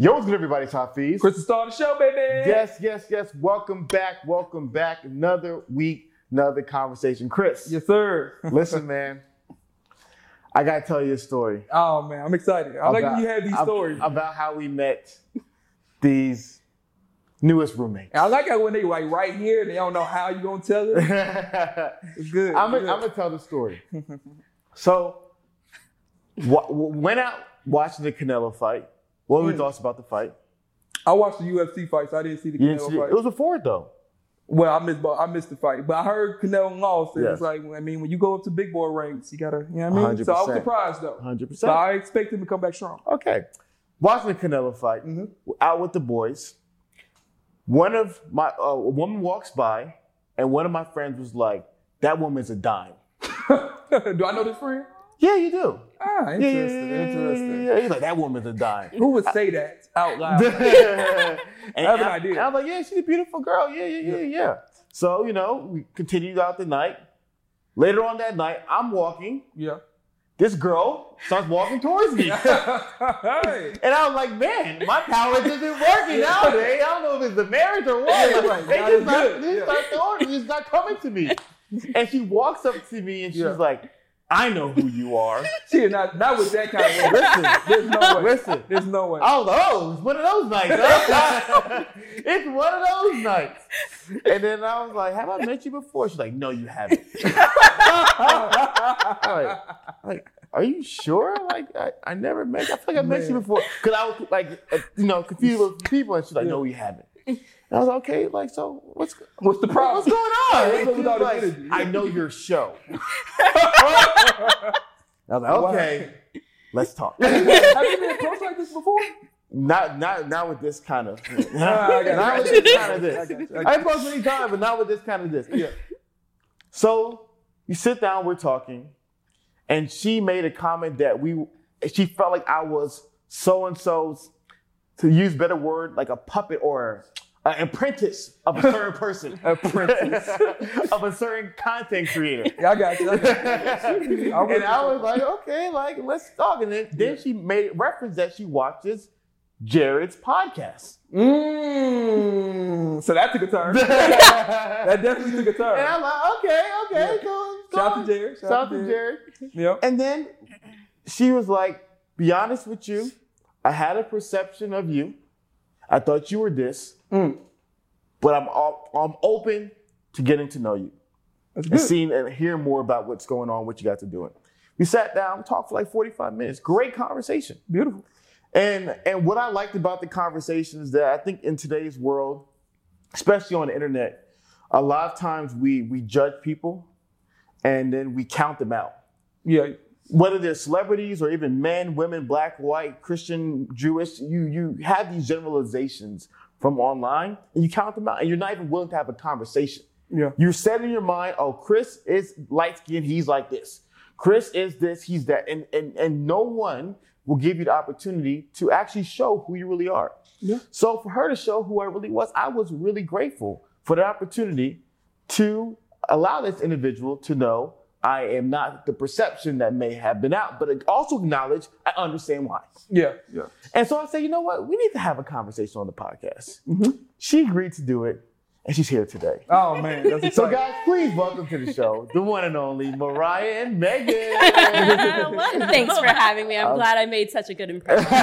Yo, what's good, everybody? Top Fees. Chris, start the show, baby. Yes, yes, yes. Welcome back. Welcome back. Another week, another conversation. Chris, Yes, sir. listen, man. I gotta tell you a story. Oh man, I'm excited. I like when you have these ab- stories. about how we met these newest roommates. And I like how when they like right here, they don't know how you're gonna tell it. It's good. I'm gonna tell the story. so, wa- went out watching the Canelo fight. What were your Mm. thoughts about the fight? I watched the UFC fights. I didn't see the Canelo see it? fight. It was a Ford though. well, I missed, I missed the fight, but I heard Canelo lost. And Yes. It's like, I mean, when you go up to big boy ranks, you gotta, you know what I mean. So I was surprised though. Hundred percent. So I expect him to come back strong. Okay. Watching the Canelo fight, Mhm. out with the boys. One of my uh, a woman walks by, and one of my friends was like, "That woman's a dime." Do I know this friend? Yeah, you do. Ah, interesting, yeah, yeah, interesting. yeah. He's like, "That woman's a dime." Who would say that out loud? I have an idea. and I was like, "Yeah, she's a beautiful girl. Yeah, yeah, yeah, yeah." So you know, we continued out the night. Later on that night, I'm walking. yeah. This girl starts walking towards me. And I was like, man, my powers isn't working nowadays. I don't know if it's the marriage or what. Like. They just not, they start throwing, it's not coming to me. And she walks up to me and she's like, I know who you are. See, not, not with that kind of way. Listen, There's no way. listen. There's no way. Oh, those, it's one of those nights. huh? it's one of those nights. And then I was like, have I met you before? She's like, no, you haven't. like, like, are you sure? Like, I, I never met. I feel like I met you before because I was like, uh, you know, confused with people, and she's like, no, we haven't. And I was like, okay, like, so what's What's the problem? what's going on? What's And up with she's all this like. I know your show. I was like, okay, let's talk. Have you been approached like this before? Not, not, not with this kind of, Ah, not with this kind of this. got. I I approached many times, but not with this kind of this. Yeah. So you sit down, we're talking, and she made a comment that we, she felt like I was so and so's, to use better word, like a puppet or an apprentice of a certain person, Apprentice. of a certain content creator. Yeah, I got you. I got you. I'm and. I was like, okay, like let's talk. And then, then she made reference that she watches Jared's podcast. Mmm. So that took a turn. that definitely took a turn. And I'm like, okay, okay, Yeah. cool. Shout out to Jared. Shout out to Jared. Yep. And then she was like, be honest with you, I had a perception of you. I thought you were this, Mm. but I'm I'm open to getting to know you That's and seeing and hearing more about what's going on, what you guys are doing. We sat down, talked for like 45 minutes. Great conversation. Beautiful. And and what I liked about the conversation is that I think in today's world, especially on the internet, a lot of times we we judge people and then we count them out. Yeah. Whether they're celebrities or even men, women, black, white, Christian, Jewish, you you have these generalizations from online and you count them out and you're not even willing to have a conversation. Yeah. You set in your mind, oh, Chris is light skinned, he's like this. Chris is this, he's that. And, and, and no one will give you the opportunity to actually show who you really are. Yeah. So for her to show who I really was, I was really grateful for the opportunity to allow this individual to know I am not the perception that may have been out, but also acknowledge I understand why. Yeah. Yeah. And so I say, you know what? We need to have a conversation on the podcast. Mhm. She agreed to do it, and she's here today. Oh man, that's So, guys, please welcome to the show the one and only Miriah and Megan. Well, Thanks for having me. I'm Um, glad I made such a good impression. I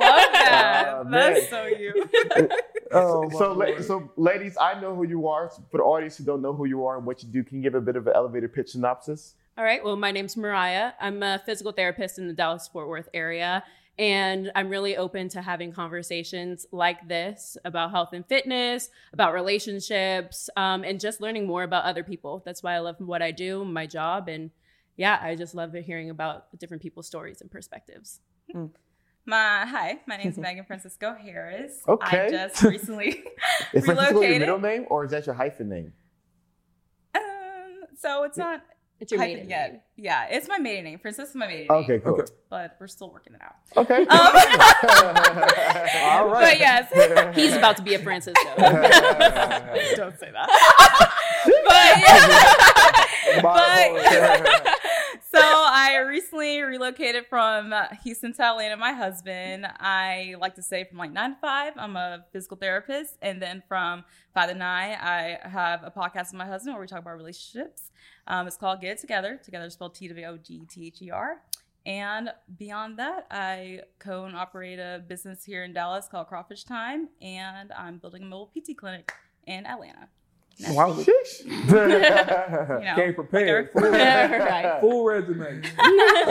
love that. Man. That's so you. Oh, so, la- so, ladies, I know who you are. For the audience who don't know who you are and what you do, can you give a bit of an elevator pitch synopsis? All right. Well, my name's Miriah. I'm a physical therapist in the Dallas Fort Worth area. And I'm really open to having conversations like this about health and fitness, about relationships, um, and just learning more about other people. That's why I love what I do, my job. And yeah, I just love hearing about different people's stories and perspectives. My hi, my name is Megan Francisco Harris. Okay. I just recently Is Francisco your middle name or is that your hyphen name? Um, so it's not It's your maiden yet. name. Yeah, it's my maiden name. Francisco is my maiden name. Okay, name. cool. Okay. But we're still working it out. Okay. All right. But yes, He's about to be a Francisco. don't say that. but yeah. Bye. but so I recently relocated from Houston to Atlanta. My husband, I like to say from like nine to five, I'm a physical therapist, and then from five to nine, I have a podcast with my husband where we talk about relationships. Um, it's called Get It Together. Together is spelled T W O G T H E R. And beyond that, I co and operate a business here in Dallas called Crawfish Time, and I'm building a mobile PT clinic in Atlanta. Wow. You know, Came prepared. like Full, Right. full resume.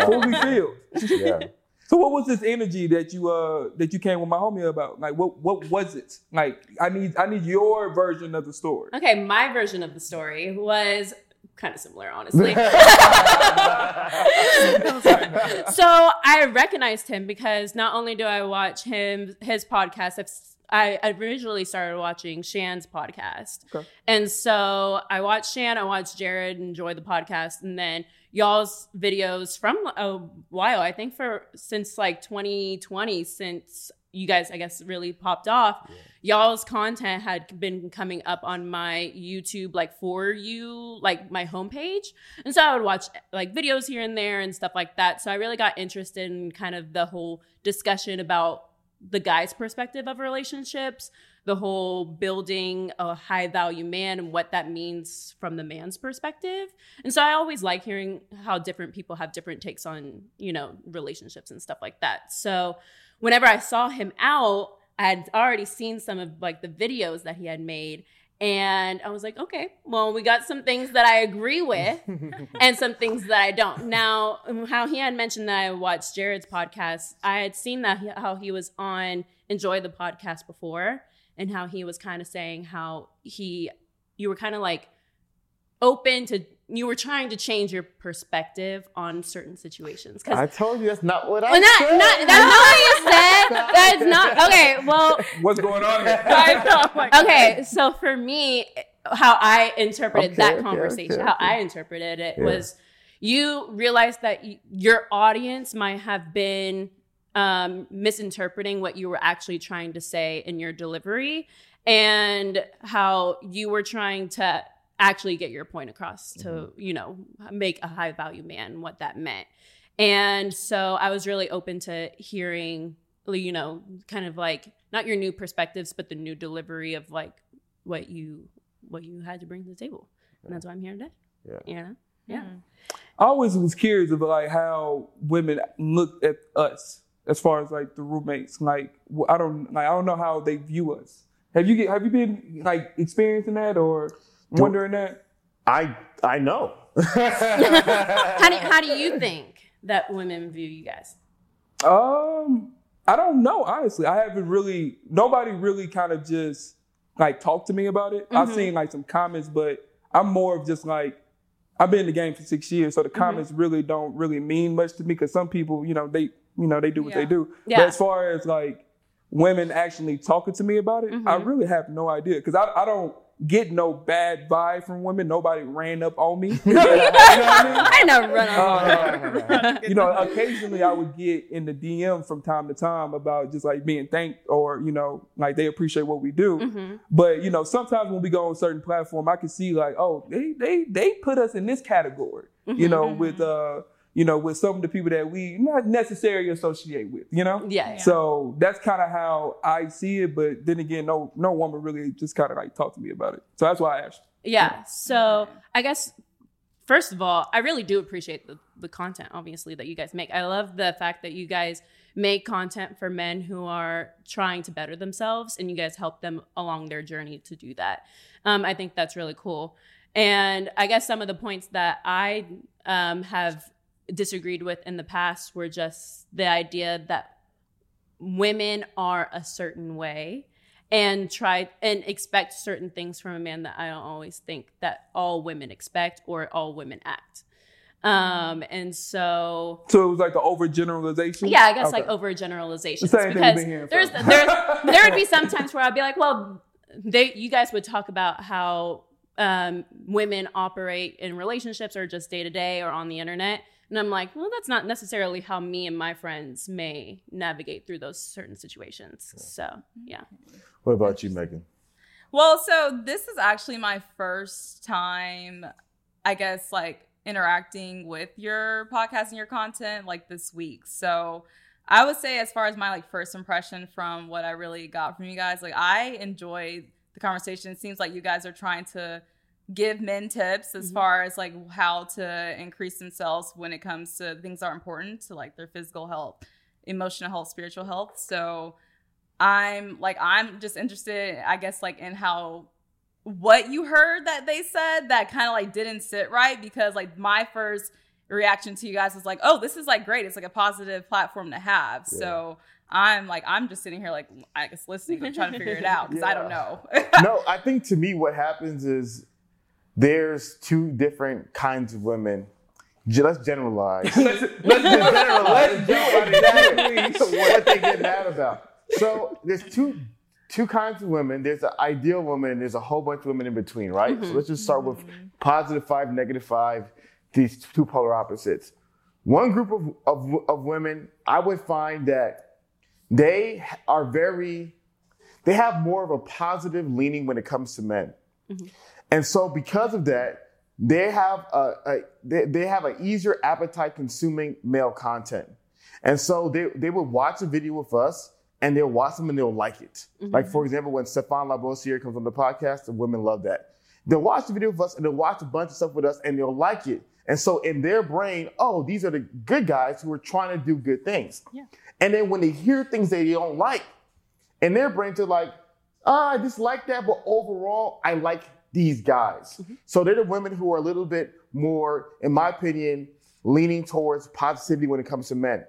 Fully filled. Yeah. So what was this energy that you uh that you came with my homie about? Like what what was it? Like I need I need your version of the story. Okay, my version of the story was kind of similar, honestly. so I recognized him because not only do I watch him his podcast, I've, I originally started watching Shan's podcast, Okay. and so I watched Shan, I watched Jared enjoy the podcast, and then y'all's videos from a while. I think for since like 2020, since you guys, I guess, really popped off. Y'all's content had been coming up on my YouTube, like for you, like my homepage. And so I would watch like videos here and there and stuff like that. So I really got interested in kind of the whole discussion about the guy's perspective of relationships, the whole building a high value man and what that means from the man's perspective. And so I always like hearing how different people have different takes on, you know, relationships and stuff like that. So whenever I saw him out, I had already seen some of like the videos that he had made. And I was like, okay, well, we got some things that I agree with and some things that I don't. Now, how he had mentioned that I watched Jared's podcast, I had seen that he, how he was on Enjoy the podcast before and how he was kind of saying how he, you were kind of like open to, you were trying to change your perspective on certain situations. Cause I told you that's not what I well, not, said. not, that's not what you said. That's not, okay, well, What's going on here? I know, like, okay so for me how i interpreted Okay, that okay, conversation okay, how i interpreted it Yeah. was you realized that y- your audience might have been um, misinterpreting what you were actually trying to say in your delivery and how you were trying to actually get your point across to Mm-hmm. you know make a high value man what that meant and so i was really open to hearing you know kind of like not your new perspectives but the new delivery of like what you what you had to bring to the table and that's why i'm here today Yeah. you know yeah I always was curious about like how women look at us as far as like the roommates. Like I don't like I don't know how they view us. Have you get have you been like experiencing that or wondering that? I I know. how do, how do you think that women view you guys Um, I don't know. Honestly, I haven't really. Nobody really kind of just like talked to me about it. I've Mhm. seen like some comments, but I'm more of just like I've been in the game for six years, so the comments really don't really mean much to me because some people, you know, they you know they do what they do. Yeah. But as far as like women actually talking to me about it, I Mhm. really have no idea because I, I don't get no bad vibe from women. Nobody ran up on me. you know I mean? i know run on Uh, you know, occasionally I would get in the DM from time to time about just like being thanked or, you know, like they appreciate what we do. Mhm. But, you know, sometimes when we go on certain platform, I can see like, oh, they they they put us in this category, you know, with uh, you know, with some of the people that we not necessarily associate with, you know? yeah, yeah. So that's kind of how I see it. But then again, no no woman really just kind of like talked to me about it. So that's why I asked. Yeah. So I guess first of all, I really do appreciate the, the content, obviously, that you guys make. I love the fact that you guys make content for men who are trying to better themselves and you guys help them along their journey to do that. Um, I think that's really cool. And I guess some of the points that I um, have disagreed with in the past were just the idea that women are a certain way and try and expect certain things from a man that I don't always think that all women expect or all women act. Um, and so So it was like an overgeneralization. yeah, I guess Okay. like overgeneralizations The same thing because been there's there's there would be some times where I'd be like, well, they you guys would talk about how um, women operate in relationships or just day to day or on the internet. And I'm like, well, that's not necessarily how me and my friends may navigate through those certain situations. So, yeah. what about you, Megan? Well, so this is actually my first time, I guess, like interacting with your podcast and your content like this week. So I would say as far as my like first impression from what I really got from you guys, like I enjoyed the conversation. It seems like you guys are trying to give men tips as Mhm. far as like how to increase themselves when it comes to things that are important to like their physical health, emotional health, spiritual health. So I'm like I'm just interested, I guess, like in how what you heard that they said that kind of like didn't sit right because like my first reaction to you guys was like, oh, this is like great. It's like a positive platform to have. Yeah. So I'm like I'm just sitting here like I guess listening, but trying to figure it out because I don't know. no, I think to me what happens is there's two different kinds of women. Ge- Let's generalize. let's, Let's just generalize. let's do exactly. what they get mad about. So there's two two kinds of women. There's an ideal woman and there's a whole bunch of women in between, right? So let's just start with positive five, negative five, these two polar opposites. One group of, of, of women, I would find that they are very, they have more of a positive leaning when it comes to men. Mm-hmm. And so because of that, they have a, a they, they have an easier appetite consuming male content. And so they, they would watch a video with us and they'll watch them and they'll like it. Like for example, when Stephan Labossiere comes on the podcast, the women love that. They'll watch the video with us and they'll watch a bunch of stuff with us and they'll like it. And so in their brain, oh, these are the good guys who are trying to do good things. Yeah. And then when they hear things that they don't like, in their brains they're like, ah, I dislike that, but overall, I like these guys. Mm-hmm. So they're the women who are a little bit more, in my opinion, leaning towards positivity when it comes to men.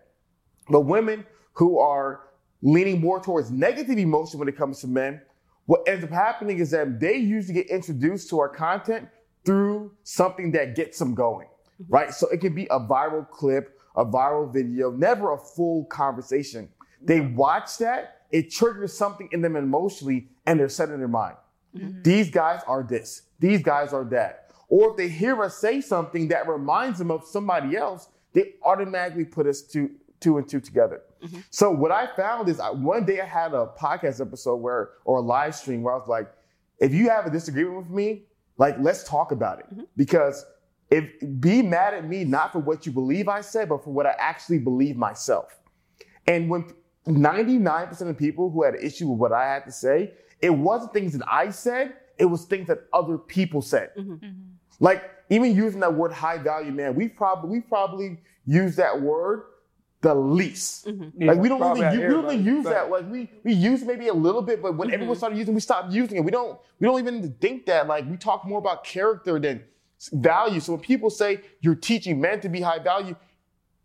But women who are leaning more towards negative emotion when it comes to men, what ends up happening is that they usually get introduced to our content through something that gets them going, mm-hmm. right? So it can be a viral clip, a viral video, never a full conversation. They watch that, it triggers something in them emotionally, and they're set in their mind. Mm-hmm. These guys are this, these guys are that. Or if they hear us say something that reminds them of somebody else, they automatically put us two, two and two together. Mm-hmm. So what I found is I, one day I had a podcast episode where, or a live stream where I was like, if you have a disagreement with me, like let's talk about it. Mm-hmm. Because if be mad at me not for what you believe I said, but for what I actually believe myself. And when 99% of people who had an issue with what I had to say, it wasn't things that I said, it was things that other people said. Mm-hmm. Mm-hmm. Like even using that word high value man, we probably we probably use that word the least. Mm-hmm. Yeah, like we don't probably really, out we don't really everybody. use that. Like we we use maybe a little bit, but when everyone started using, we stopped using it. We don't we don't even think that. Like we talk more about character than value. So when people say you're teaching men to be high value,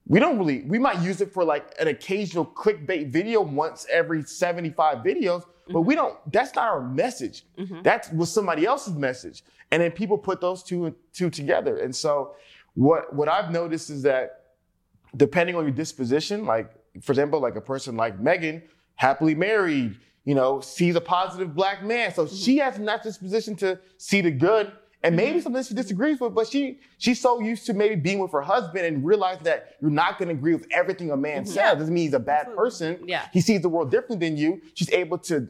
we don't really. We might use it for like an occasional clickbait video once every 75 videos, but mm-hmm. we don't. That's not our message. Mm-hmm. That was somebody else's message, and then people put those two and two together. And so what what I've noticed is that depending on your disposition, like for example, like a person like Megan, happily married, you know, sees a positive black man. So mm-hmm. she has not disposition to see the good. And maybe mm-hmm. something she disagrees with, but she she's so used to maybe being with her husband and realizing that you're not going to agree with everything a man mm-hmm. says. Doesn't mean he's a bad person. Yeah. he sees the world differently than you. She's able to,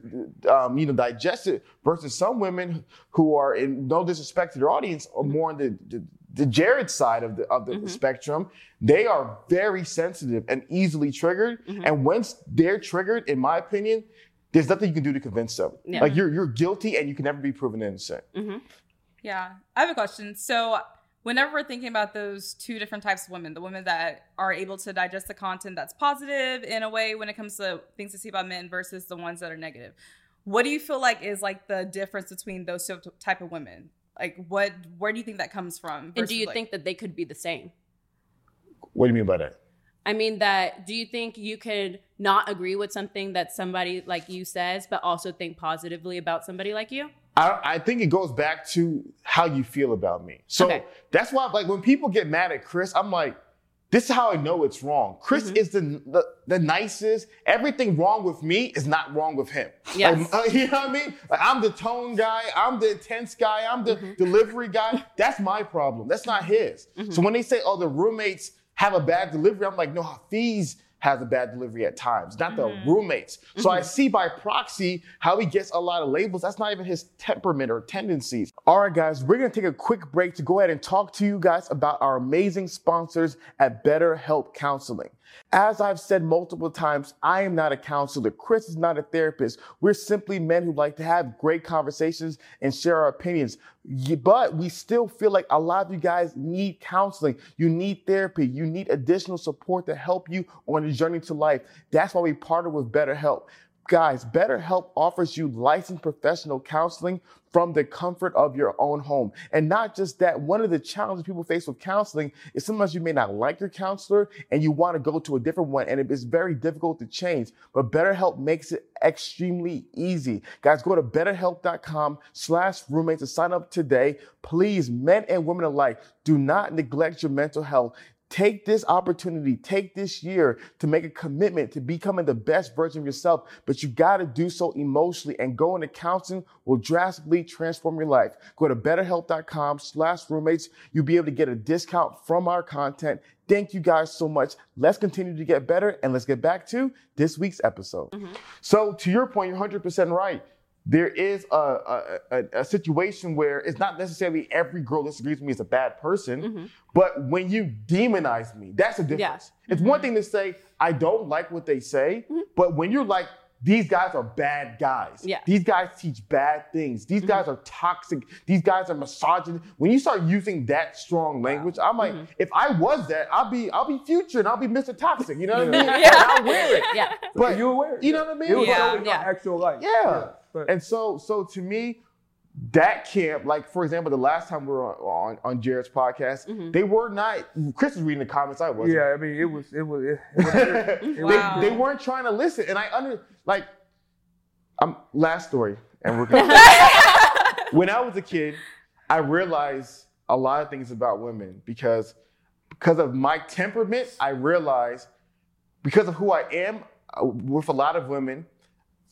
um, you know, digest it. Versus some women who are, in no disrespect to their audience, are mm-hmm. more on the the, the Jared side of the of the spectrum. They are very sensitive and easily triggered. And once they're triggered, in my opinion, there's nothing you can do to convince them. Yeah. Like you're you're guilty and you can never be proven innocent. Yeah, I have a question. So, whenever we're thinking about those two different types of women, the women that are able to digest the content that's positive in a way when it comes to things to see about men versus the ones that are negative, what do you feel like is like the difference between those two type of women? Like, what, where do you think that comes from? And do you like- think that they could be the same? What do you mean by that? I mean that do you think you could not agree with something that somebody like you says, but also think positively about somebody like you? I, I think it goes back to how you feel about me. So Okay. that's why, like, when people get mad at Chris, I'm like, this is how I know it's wrong. Chris Mm-hmm. is the, the the nicest. Everything wrong with me is not wrong with him. Yes. Like, uh, you know what I mean? Like, I'm the tone guy. I'm the intense guy. I'm the Mm-hmm. delivery guy. That's my problem. That's not his. So when they say, oh, the roommates have a bad delivery, I'm like, no, Hafeez has a bad delivery at times, not the Mhm. roommates. So I see by proxy how he gets a lot of labels. That's not even his temperament or tendencies. All right, guys, we're gonna take a quick break to go ahead and talk to you guys about our amazing sponsors at BetterHelp Counseling. As I've said multiple times, I am not a counselor. Chris is not a therapist. We're simply men who like to have great conversations and share our opinions. But we still feel like a lot of you guys need counseling. You need therapy. You need additional support to help you on the journey to life. That's why we partner with BetterHelp. Guys, BetterHelp offers you licensed professional counseling from the comfort of your own home. And not just that, one of the challenges people face with counseling is sometimes you may not like your counselor and you want to go to a different one, and it is very difficult to change. But BetterHelp makes it extremely easy. Guys, go to betterhelp.com slash roommates to sign up today. Please, men and women alike, do not neglect your mental health. Take this opportunity, take this year to make a commitment to becoming the best version of yourself, but you got to do so emotionally and going to counseling will drastically transform your life. Go to betterhelp.com slash roommates. You'll be able to get a discount from our content. Thank you guys so much. Let's continue to get better and let's get back to this week's episode. Mm-hmm. So to your point, you're 100% right. There is a, a, a, a situation where it's not necessarily every girl disagrees with me is a bad person, Mm-hmm. but when you demonize me, that's the difference. It's one thing to say, I don't like what they say, but when you're like, these guys are bad guys. Mm-hmm. Yeah. Mm-hmm. These guys teach bad things. These guys are toxic. These guys are misogynist. When you start using that strong language, I'm like, Mm-hmm. if I was that, I'll be I'll be future and I'll be Mr. Toxic. You know what I mean? Yeah. I'll wear it. Yeah. But you aware? It. You know what I mean? It was Yeah. Yeah. actual life. Yeah. And so, so to me, that camp, like for example, the last time we were on, on, on Jared's podcast, Mm-hmm. they were not. Chris was reading the comments. I wasn't. yeah, I mean, it was, it was, it, it was they, Wow. they weren't trying to listen, and I under like. I'm last story, and we're gonna. when I was a kid, I realized a lot of things about women because because of my temperament. I realized because of who I am uh, with a lot of women.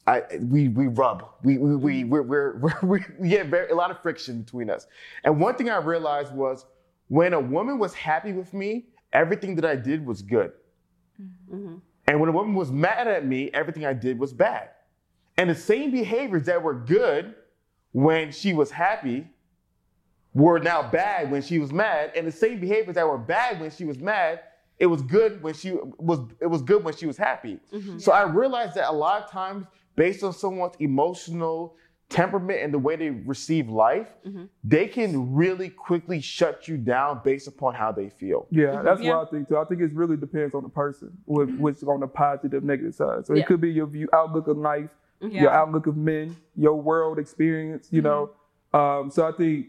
I, we we rub we we we we're, we're, we're, we we get very, a lot of friction between us. And one thing I realized was when a woman was happy with me, everything that I did was good. Mhm. And when a woman was mad at me, everything I did was bad. And the same behaviors that were good when she was happy were now bad when she was mad. And the same behaviors that were bad when she was mad, it was good when she was it was good when she was happy. So I realized that a lot of times, based on someone's emotional temperament and the way they receive life, mm-hmm. they can really quickly shut you down based upon how they feel. Yeah, mm-hmm. that's Yeah. what I think too. I think it really depends on the person, with, mm-hmm. which on the positive, negative side. So Yeah. it could be your view, outlook of life, your outlook of men, your world experience. You know, um, so I think,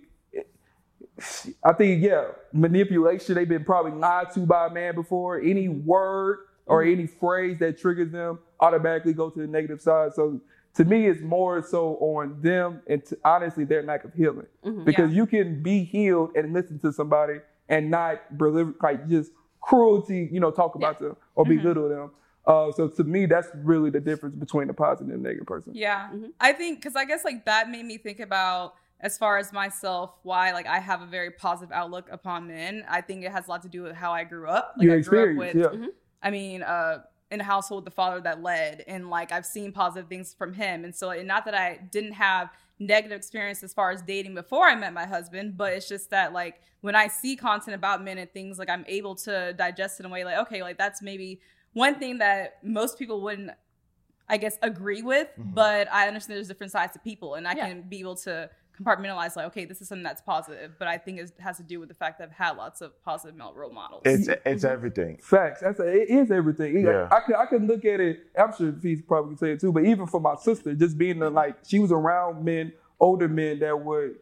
I think yeah, manipulation. They've been probably lied to by a man before. Any word or any phrase that triggers them automatically go to the negative side. So to me, it's more so on them and to, honestly their lack of healing because you can be healed and listen to somebody and not believe like just cruelty, you know, talk about them or belittle them. Uh, so to me, that's really the difference between a positive and negative person. Yeah. Mm-hmm. I think because I guess like that made me think about as far as myself why like I have a very positive outlook upon men. I think it has a lot to do with how I grew up. Like Your I grew up experience, with yeah. I mean, uh, in a household, with the father that led, and like I've seen positive things from him. And so, and not that I didn't have negative experience as far as dating before I met my husband, but it's just that like when I see content about men and things, like I'm able to digest it in a way like, okay, like that's maybe one thing that most people wouldn't, I guess, agree with. Mhm. But I understand there's different sides to people, and I Yeah. can be able to compartmentalize like, okay, this is something that's positive. But I think it has to do with the fact that I've had lots of positive male role models. It's it's everything. Facts. That's a, it is everything. It- Yeah. I could I could look at it. I'm sure Fees probably can say it too. But even for my sister, just being the, like she was around men, older men that were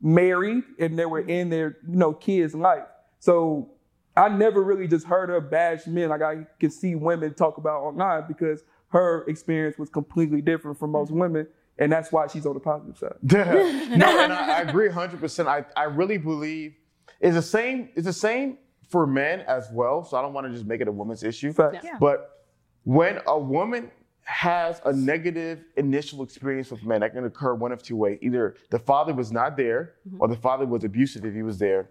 married and they were in their you know kids' life. So I never really just heard her bash men like I could see women talk about online because her experience was completely different from most mm-hmm. women, and that's why she's on the positive side. no, and I, I agree 100%. I, I really believe it's the same. It's the same for men as well. So I don't want to just make it a woman's issue. Facts. Yeah. But when a woman has a negative initial experience with men, that can occur one of two ways. Either the father was not there, mm-hmm. or the father was abusive if he was there.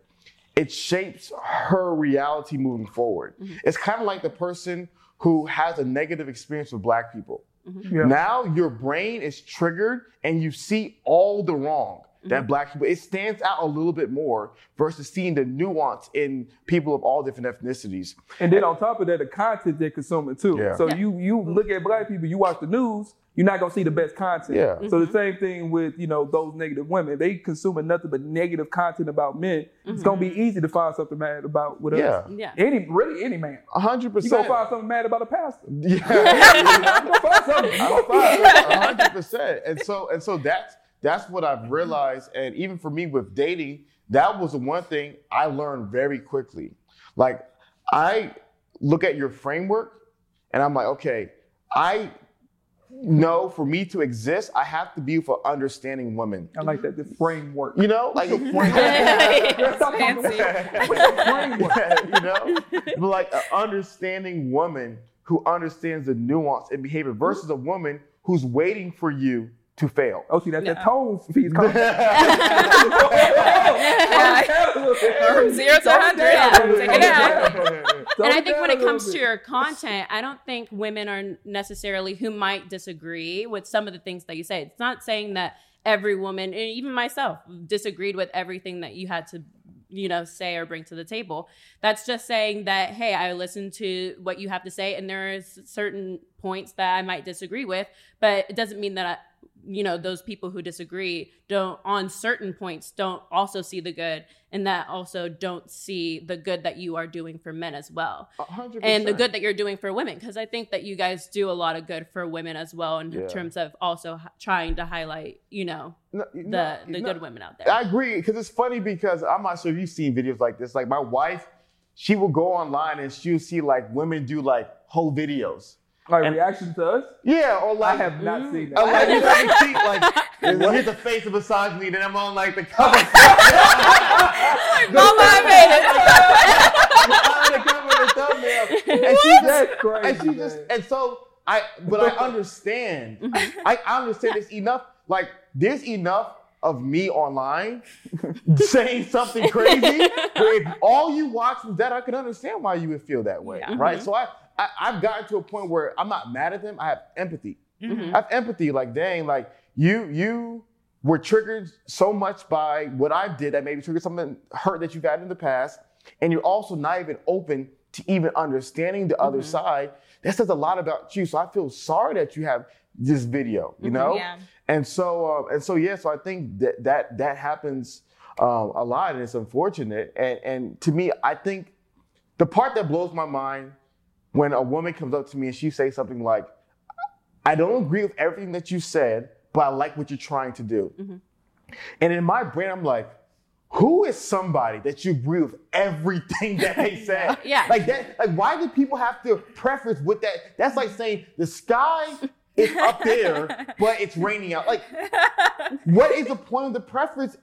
It shapes her reality moving forward. Mm-hmm. It's kind of like the person who has a negative experience with black people. Mm-hmm. Yeah. Now your brain is triggered and you see all the wrong that Mm-hmm. black people, it stands out a little bit more versus seeing the nuance in people of all different ethnicities. And then on top of that, the content they're consuming too. Yeah. So Yeah. you you look at black people, you watch the news, you're not gonna see the best content. Yeah. So the same thing with you know those negative women. They consuming nothing but negative content about men. It's gonna be easy to find something mad about with Yeah. us. Yeah. Any really any man. A hundred You percent. gonna find something mad about a pastor. Yeah. You gonna find something. You gonna find hundred percent. And so and so that's that's what I've mm-hmm. realized. And even for me with dating, that was the one thing I learned very quickly. Like I look at your framework and I'm like, okay, I know for me to exist, I have to be for understanding women. I like that. The framework. You know, like a framework. you know, but like an understanding woman who understands the nuance in behavior versus a woman who's waiting for you to fail. Oh, see, that's that Yeah. tone piece. coming. From zero to 100. Take it out. and I think when it comes to your content, I don't think women are necessarily who might disagree with some of the things that you say. It's not saying that every woman, and even myself, disagreed with everything that you had to, you know, say or bring to the table. That's just saying that, hey, I listen to what you have to say, and there is certain points that I might disagree with, but it doesn't mean that I, you know, those people who disagree don't on certain points don't also see the good and that also don't see the good that you are doing for men as well A hundred and the good that you're doing for women because i think that you guys do a lot of good for women as well in Yeah. terms of also trying to highlight you know No, the no, the no. good women out there I agree because it's funny because I'm not sure if you've seen videos like this. Like my wife, she will go online and she'll see like women do like whole videos. Like And- reaction to us. Yeah, or like I have not seen Uh, that. like you haven't seen like well, here's the face of misogyny, then I'm on like the cover. Mama, I made it. on the cover of the thumbnail. And she just crazy. and she just man. and so I but I understand. I, I understand it's enough. Like there's enough of me online saying something crazy. where if all you watch was that, I can understand why you would feel that way, Yeah. right? So I, I I've gotten to a point where I'm not mad at them. I have empathy. Mhm. I have empathy. Like dang, like you you were triggered so much by what I did that maybe triggered something hurt that you've had in the past, and you're also not even open to even understanding the other side. That says a lot about you. So I feel sorry that you have this video. You know. Yeah. And so, uh, and so, yeah. So I think that that that happens um, a lot, and it's unfortunate. And and to me, I think the part that blows my mind when a woman comes up to me and she says something like, "I don't agree with everything that you said, but I like what you're trying to do." Mm-hmm. And in my brain, I'm like. Who is somebody that you agree with everything that they said? Yeah. Like that. Like why do people have to preface with that? That's like saying the sky is up there, but it's raining out. Like what is the point of the preference?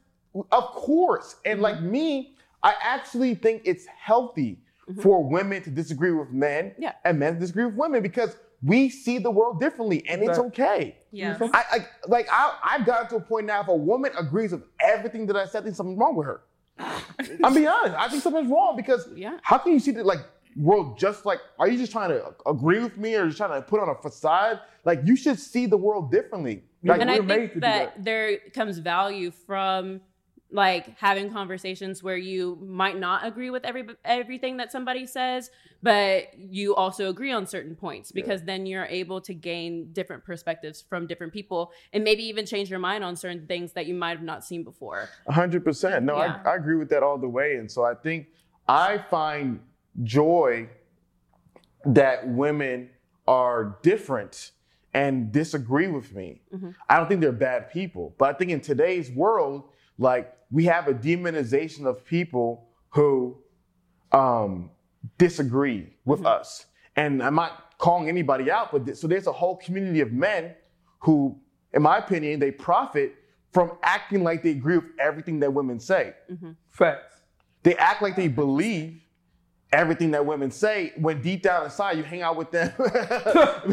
Of course. And like me, I actually think it's healthy Mm-hmm. for women to disagree with men Yeah. and men to disagree with women because we see the world differently and it's okay. Yeah. I, I like I, I've gotten to a point now if a woman agrees with everything that I said, there's something wrong with her. I'm being honest. I think something's wrong because Yeah. how can you see the like world just like are you just trying to agree with me or just trying to put on a facade? Like you should see the world differently. Like, and I think that, that. there comes value from like having conversations where you might not agree with every everything that somebody says, but you also agree on certain points because then you're able to gain different perspectives from different people and maybe even change your mind on certain things that you might have not seen before. Hundred percent. No, Yeah. I, I agree with that all the way. And so I think I find joy that women are different and disagree with me. Mm-hmm. I don't think they're bad people, but I think in today's world, like we have a demonization of people who um, disagree with us. And I'm not calling anybody out, but th- so there's a whole community of men who, in my opinion, they profit from acting like they agree with everything that women say. Facts. They act like they believe everything that women say when deep down inside you hang out with them off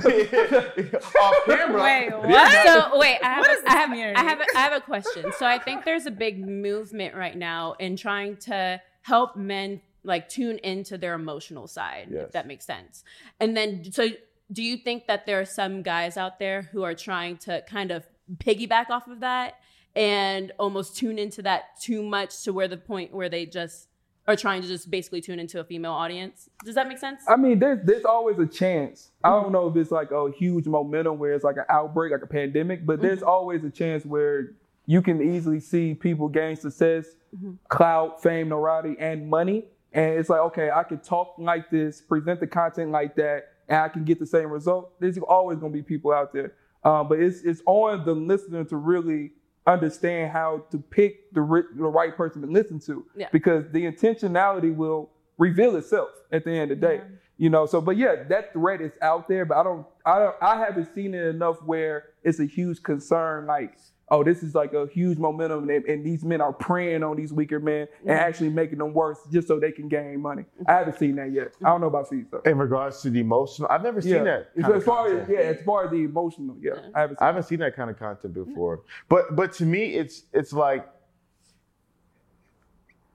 camera. Wait, what? So wait, I have, What a- I, have? I have a- I have a question. So I think there's a big movement right now in trying to help men like tune into their emotional side, Yes. if that makes sense. And then, so do you think that there are some guys out there who are trying to kind of piggyback off of that and almost tune into that too much to where the point where they just are trying to just basically tune into a female audience? Does that make sense? I mean, there's there's always a chance. I don't mm-hmm. know if it's like a huge momentum where it's like an outbreak, like a pandemic, but mm-hmm. there's always a chance where you can easily see people gain success, mm-hmm. clout, fame, notoriety, and money. And it's like, okay, I can talk like this, present the content like that, and I can get the same result. There's always gonna be people out there. Um, but it's it's on the listener to really understand how to pick the, ri- the right person to listen to Yeah. because the intentionality will reveal itself at the end of the day. You know, so but yeah, that threat is out there, but I don't, I don't, I haven't seen it enough where it's a huge concern. Like, oh, this is like a huge momentum, and, and these men are preying on these weaker men and mm-hmm. actually making them worse just so they can gain money. I mm-hmm. haven't seen that yet. I don't know about C's though. In regards to the emotional, I've never seen Yeah, that. As- kind as of far as yeah, as far as the emotional, yeah, I haven't. Seen I haven't seen that kind of content mm-hmm. before. But but to me, it's it's like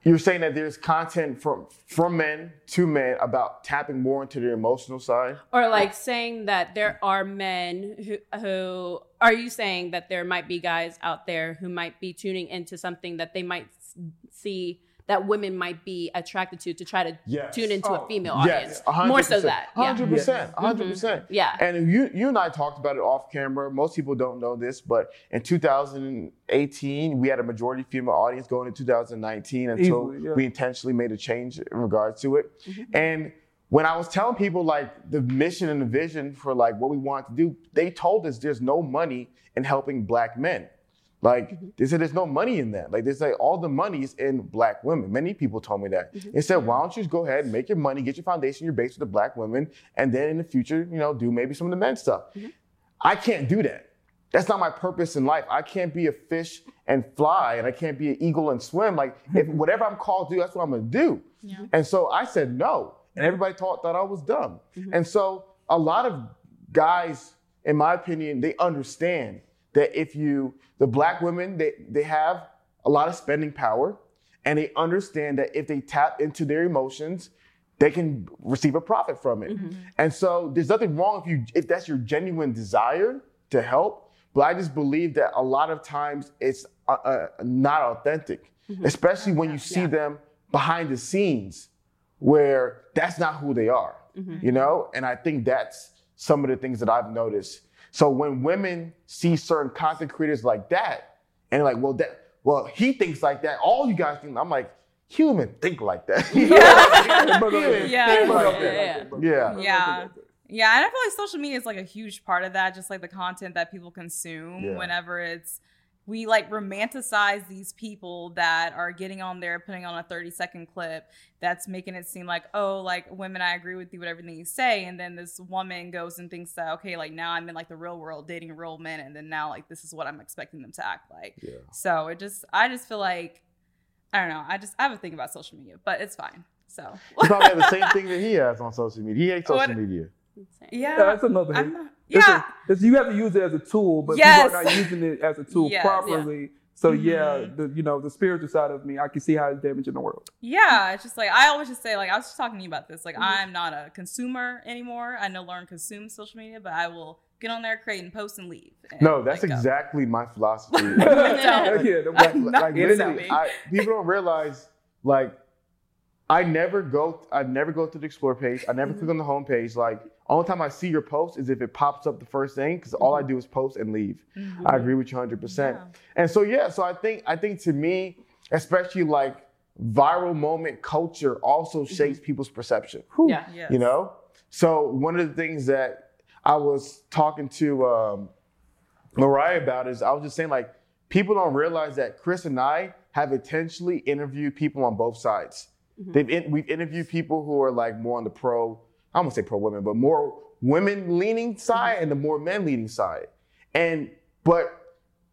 you're saying that there's content from from men to men about tapping more into their emotional side. or like saying that there are men who who are you saying that there might be guys out there who might be tuning into something that they might see that women might be attracted to to try to Yes. tune into Oh, a female audience 100%. more so that yeah hundred percent, hundred mm-hmm. percent. Yeah. And you you and I talked about it off camera. Most people don't know this, but in 2018, we had a majority female audience going into 2019 until Easily, yeah. we intentionally made a change in regards to it. Mm-hmm. And when I was telling people like the mission and the vision for like what we want to do, they told us there's no money in helping black men. Like mm-hmm. they said, there's no money in that. Like they say, all the money is in black women. Many people told me that. Mm-hmm. They said, why don't you just go ahead and make your money, get your foundation, your base with the black women, and then in the future, you know, do maybe some of the men stuff. Mm-hmm. I can't do that. That's not my purpose in life. I can't be a fish and fly, and I can't be an eagle and swim. Like if whatever I'm called to do, that's what I'm gonna do. And so I said no, and everybody thought that I was dumb. And so a lot of guys, in my opinion, they understand that if you, the black women, they they have a lot of spending power, and they understand that if they tap into their emotions, they can receive a profit from it. And so there's nothing wrong if you if that's your genuine desire to help. But I just believe that a lot of times it's uh, uh, not authentic, especially when you see Yeah. them behind the scenes, where that's not who they are. Mm-hmm. You know, and I think that's some of the things that I've noticed. So when women see certain content creators like that, and like, well, that well, he thinks like that. All you guys think. I'm like, human think like that. Yeah. Yeah, yeah, that. yeah. Yeah. Yeah. Yeah, and I feel like social media is like a huge part of that, just like the content that people consume Yeah. whenever it's we like romanticize these people that are getting on there, putting on a 30 second clip that's making it seem like, oh, like women, I agree with you with everything you say. And then this woman goes and thinks that, okay, like now I'm in like the real world dating real men. And then now like this is what I'm expecting them to act like. Yeah. So it just, I just feel like, I don't know. I just, I have a thing about social media, but it's fine. So, You probably have the same thing that he has on social media. He hates social What? media. Yeah. Yeah, that's another. I'm not- It's a- yeah. it's- you have to use it as a tool, but Yes. people are not using it as a tool Yes. properly. So yeah, Mhm. the you know the spiritual side of me, I can see how it's damaging the world. Yeah, it's just like I always just say like I was just talking to you about this. Like Mhm. I'm not a consumer anymore. I no longer consume social media, but I will get on there, create and post and leave. And, No, that's like, go. exactly my philosophy. yeah, Like, the- like, like literally. I, people don't realize like I never go I never go to the explore page. I never click on the home page. Like only time I see your post is if it pops up the first thing because all I do is post and leave. Mhm. I agree with you 100%. Yeah. And so yeah, so I think I think to me, especially like viral moment culture also shapes people's perception yeah Yes. you know so one of the things that i was talking to um, miriah about is i was just saying like people don't realize that chris and i have intentionally interviewed people on both sides they've in, we've interviewed people who are like more on the pro i don't say pro women but more women leaning side and the more men leaning side and but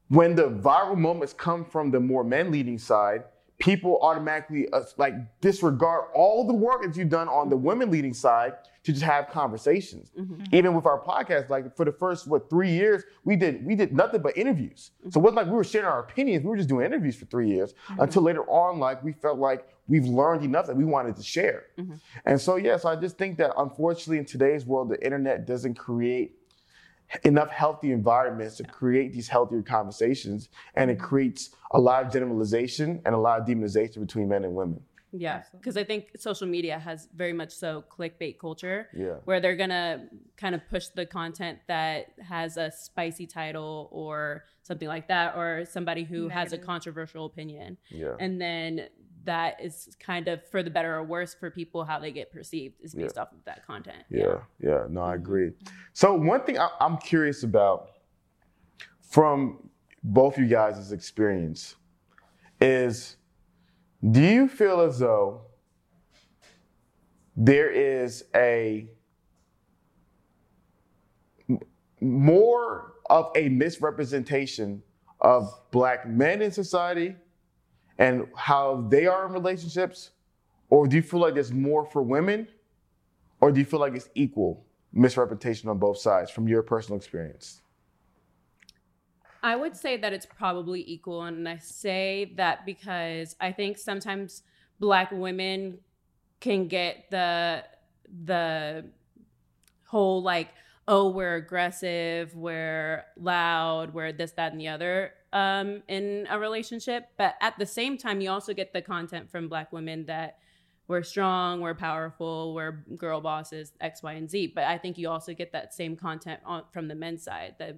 when the viral moments come from the more men leading side, people automatically uh, like disregard all the work that you've done on the women leading side to just have conversations. Even with our podcast, like for the first what three years, we did we did nothing but interviews. So it wasn't like we were sharing our opinions; we were just doing interviews for three years until later on, like we felt like we've learned enough that we wanted to share. Mhm. And so, yes, I just think that unfortunately in today's world, the internet doesn't create enough healthy environments to create these healthier conversations, and it creates a lot of generalization and a lot of demonization between men and women. Yeah, because I think social media has very much so clickbait culture Yeah. where they're gonna kind of push the content that has a spicy title or something like that, or somebody who has a controversial opinion, Yeah. and then that is kind of for the better or worse for people how they get perceived is based off of that content. Yeah, yeah, no, I mm-hmm. agree. So one thing I, I'm curious about from both you guys' experience is, do you feel as though there is a more of a misrepresentation of black men in society and how they are in relationships, or do you feel like there's more for women? Or do you feel like it's equal misrepresentation on both sides from your personal experience? I would say that it's probably equal. And I say that because I think sometimes black women can get the the whole like, oh, we're aggressive, we're loud, we're this, that, and the other um, in a relationship. But at the same time, you also get the content from black women that we're strong, we're powerful, we're girl bosses, X, Y, and Z. But I think you also get that same content on, from the men's side. That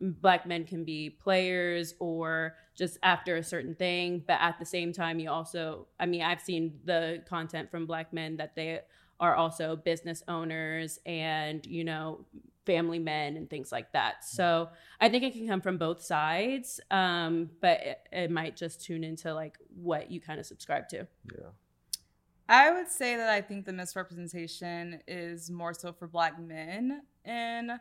black men can be players or just after a certain thing but at the same time you also i mean i've seen the content from black men that they are also business owners and you know family men and things like that. So i think it can come from both sides um, but it, it might just tune into like what you kind of subscribe to. Yeah. I would say that I think the misrepresentation is more so for black men in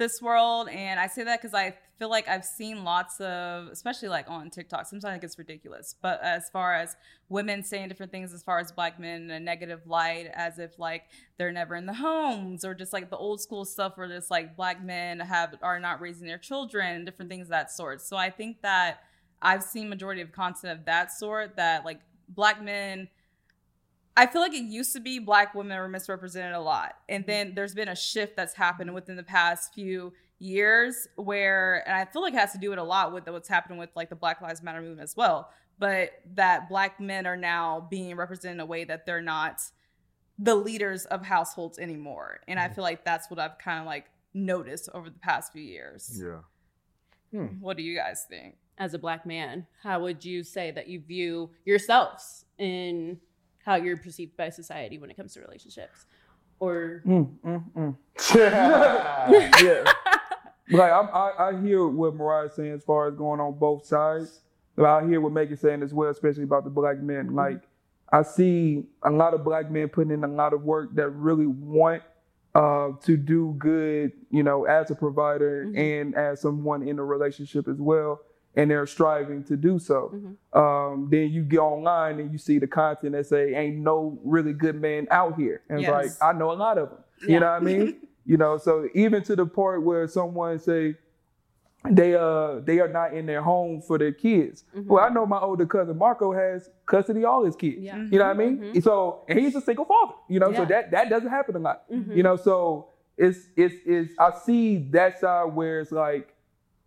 this world. And I say that because I feel like I've seen lots of, especially like on TikTok, sometimes I think it's ridiculous. But as far as women saying different things as far as black men in a negative light, as if like they're never in the homes, or just like the old school stuff where just like black men have are not raising their children and different things of that sort. So I think that I've seen majority of content of that sort that like black men I feel like it used to be black women were misrepresented a lot. And then there's been a shift that's happened within the past few years where and I feel like it has to do it a lot with what's happening with like the Black Lives Matter movement as well. But that black men are now being represented in a way that they're not the leaders of households anymore. And I mm-hmm. feel like that's what I've kind of like noticed over the past few years. Yeah. Hmm. What do you guys think? as a black man how would you say that you view yourselves in how you're perceived by society when it comes to relationships or Mm, mm, mm. yeah. yeah. Like I'm, I, I hear what Miriah's saying as far as going on both sides. But I hear what Megan's saying as well, especially about the black men. Like I see a lot of black men putting in a lot of work that really want uh, to do good, you know, as a provider Mhm. and as someone in a relationship as well, and they're striving to do so. Mhm. Um, then you get online and you see the content that say, "Ain't no really good men out here," and it's like I know a lot of them. Yeah. You know what I mean? you know, so even to the part where someone say they uh they are not in their home for their kids. Mhm. Well, I know my older cousin Marco has custody of all his kids. yeah You know what I mean? Mhm. So and he's a single father. You know, so that that doesn't happen a lot. Mhm. You know, so it's it's it's I see that side where it's like,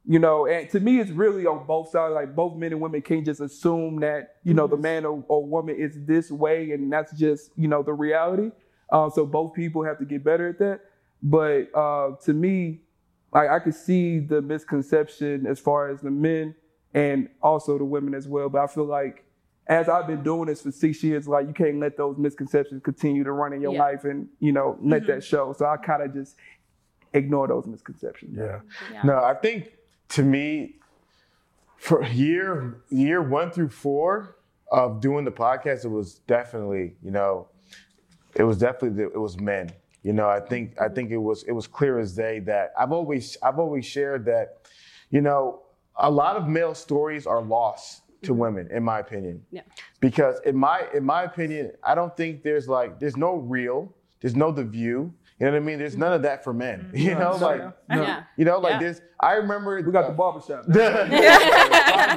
you know, and to me it's really on both sides. Like both men and women can't just assume that you know the man or, or woman is this way and that's just you know the reality. Uh, so both people have to get better at that. But uh, to me, like I could see the misconception as far as the men and also the women as well. But I feel like as I've been doing this for six years, like you can't let those misconceptions continue to run in your Yeah. life and you know let Mhm. that show. So I kind of just ignore those misconceptions. Yeah. Yeah. No, I think to me, for year year one through four of doing the podcast, it was definitely, you know, it was definitely the, it was men. You know, I think I think it was it was clear as day that I've always I've always shared that, you know, a lot of male stories are lost to mm-hmm. women, in my opinion. Yeah. Because in my in my opinion, I don't think there's like there's no real, there's no the view. You know what I mean? There's none of that for men. You know, No, like no. yeah you know, like Yeah. this. I remember We got uh, the barbershop.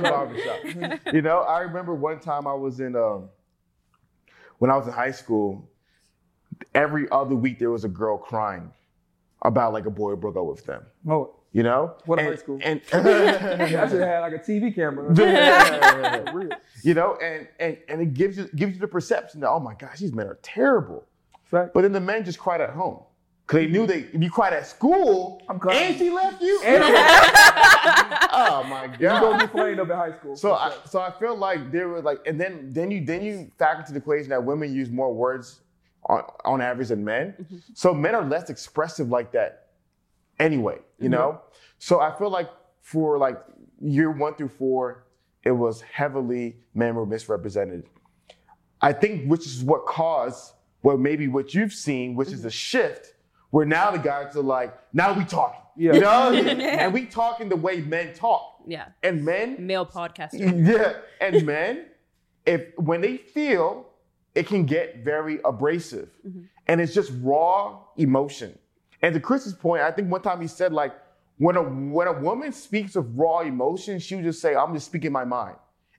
barbershop. you know, I remember one time I was in um when I was in high school, every other week there was a girl crying about like a boy broke up with them. Oh, You know? What a and, high school. And I should have had like a TV camera. Yeah. Real. you know, and, and and it gives you gives you the perception that oh my gosh, these men are terrible. Fact. But then the men just cried at home. Cause they knew they if you cried at school I'm crying. and she left you. And oh my god! you gonna be playing up in high school. So I sure. so I feel like there was like and then then you then you factor into the equation that women use more words on, on average than men. Mm-hmm. So men are less expressive like that anyway, you know? So I feel like for like year one through four, it was heavily men were misrepresented. I think which is what caused what maybe what you've seen, which is a shift where now the guys are like, now we talking. Yeah. You know? and we talking the way men talk. Yeah. And men Male podcaster. yeah, and men, if when they feel, it can get very abrasive, mm-hmm. and it's just raw emotion. And to Chris's point, I think one time he said like, when a when a woman speaks of raw emotion, she would just say, "I'm just speaking my mind,"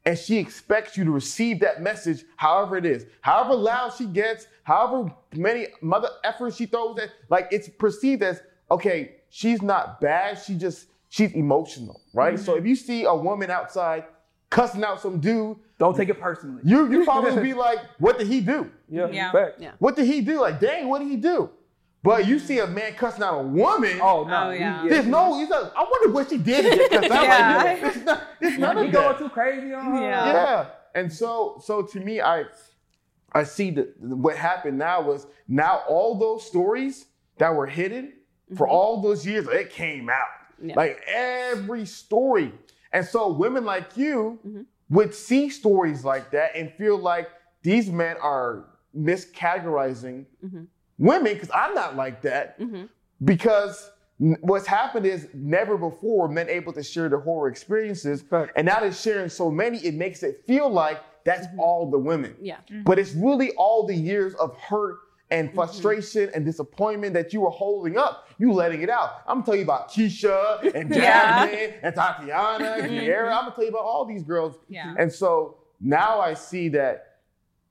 and she expects you to receive that message, however it is, however loud she gets, however many mother efforts she throws at, like it's perceived as okay, she's not bad, she just she's emotional, right? Mm-hmm. So if you see a woman outside cussing out some dude, Don't take it personally. you you probably be like, what did he do? yeah. Yeah. Yeah. What did he do? Like, dang, what did he do? But you see a man cussing out a woman. Oh no. Oh, yeah. He- There's no, he's like, I wonder what she did to get cussed out Yeah. like that. It's, not, it's none He going that. too crazy on her. Yeah. Yeah. And so, so to me, I, I see that what happened now was now all those stories that were hidden for all those years, it came out. Yeah. Like every story. And so women like you Mhm. would see stories like that and feel like these men are miscategorizing Mhm. Women because I'm not like that hmm because what's happened is never before were men able to share their horror experiences Fact. and now they're sharing so many it makes it feel like that's mm-hmm. all the women Yeah. Mm-hmm. but it's really all the years of hurt and mm-hmm. frustration and disappointment that you were holding up, you letting it out. I'm gonna tell you about Keisha and Yeah. Jasmine and Tatiana and Kiara. I'm gonna tell you about all these girls. Yeah. And so now I see that,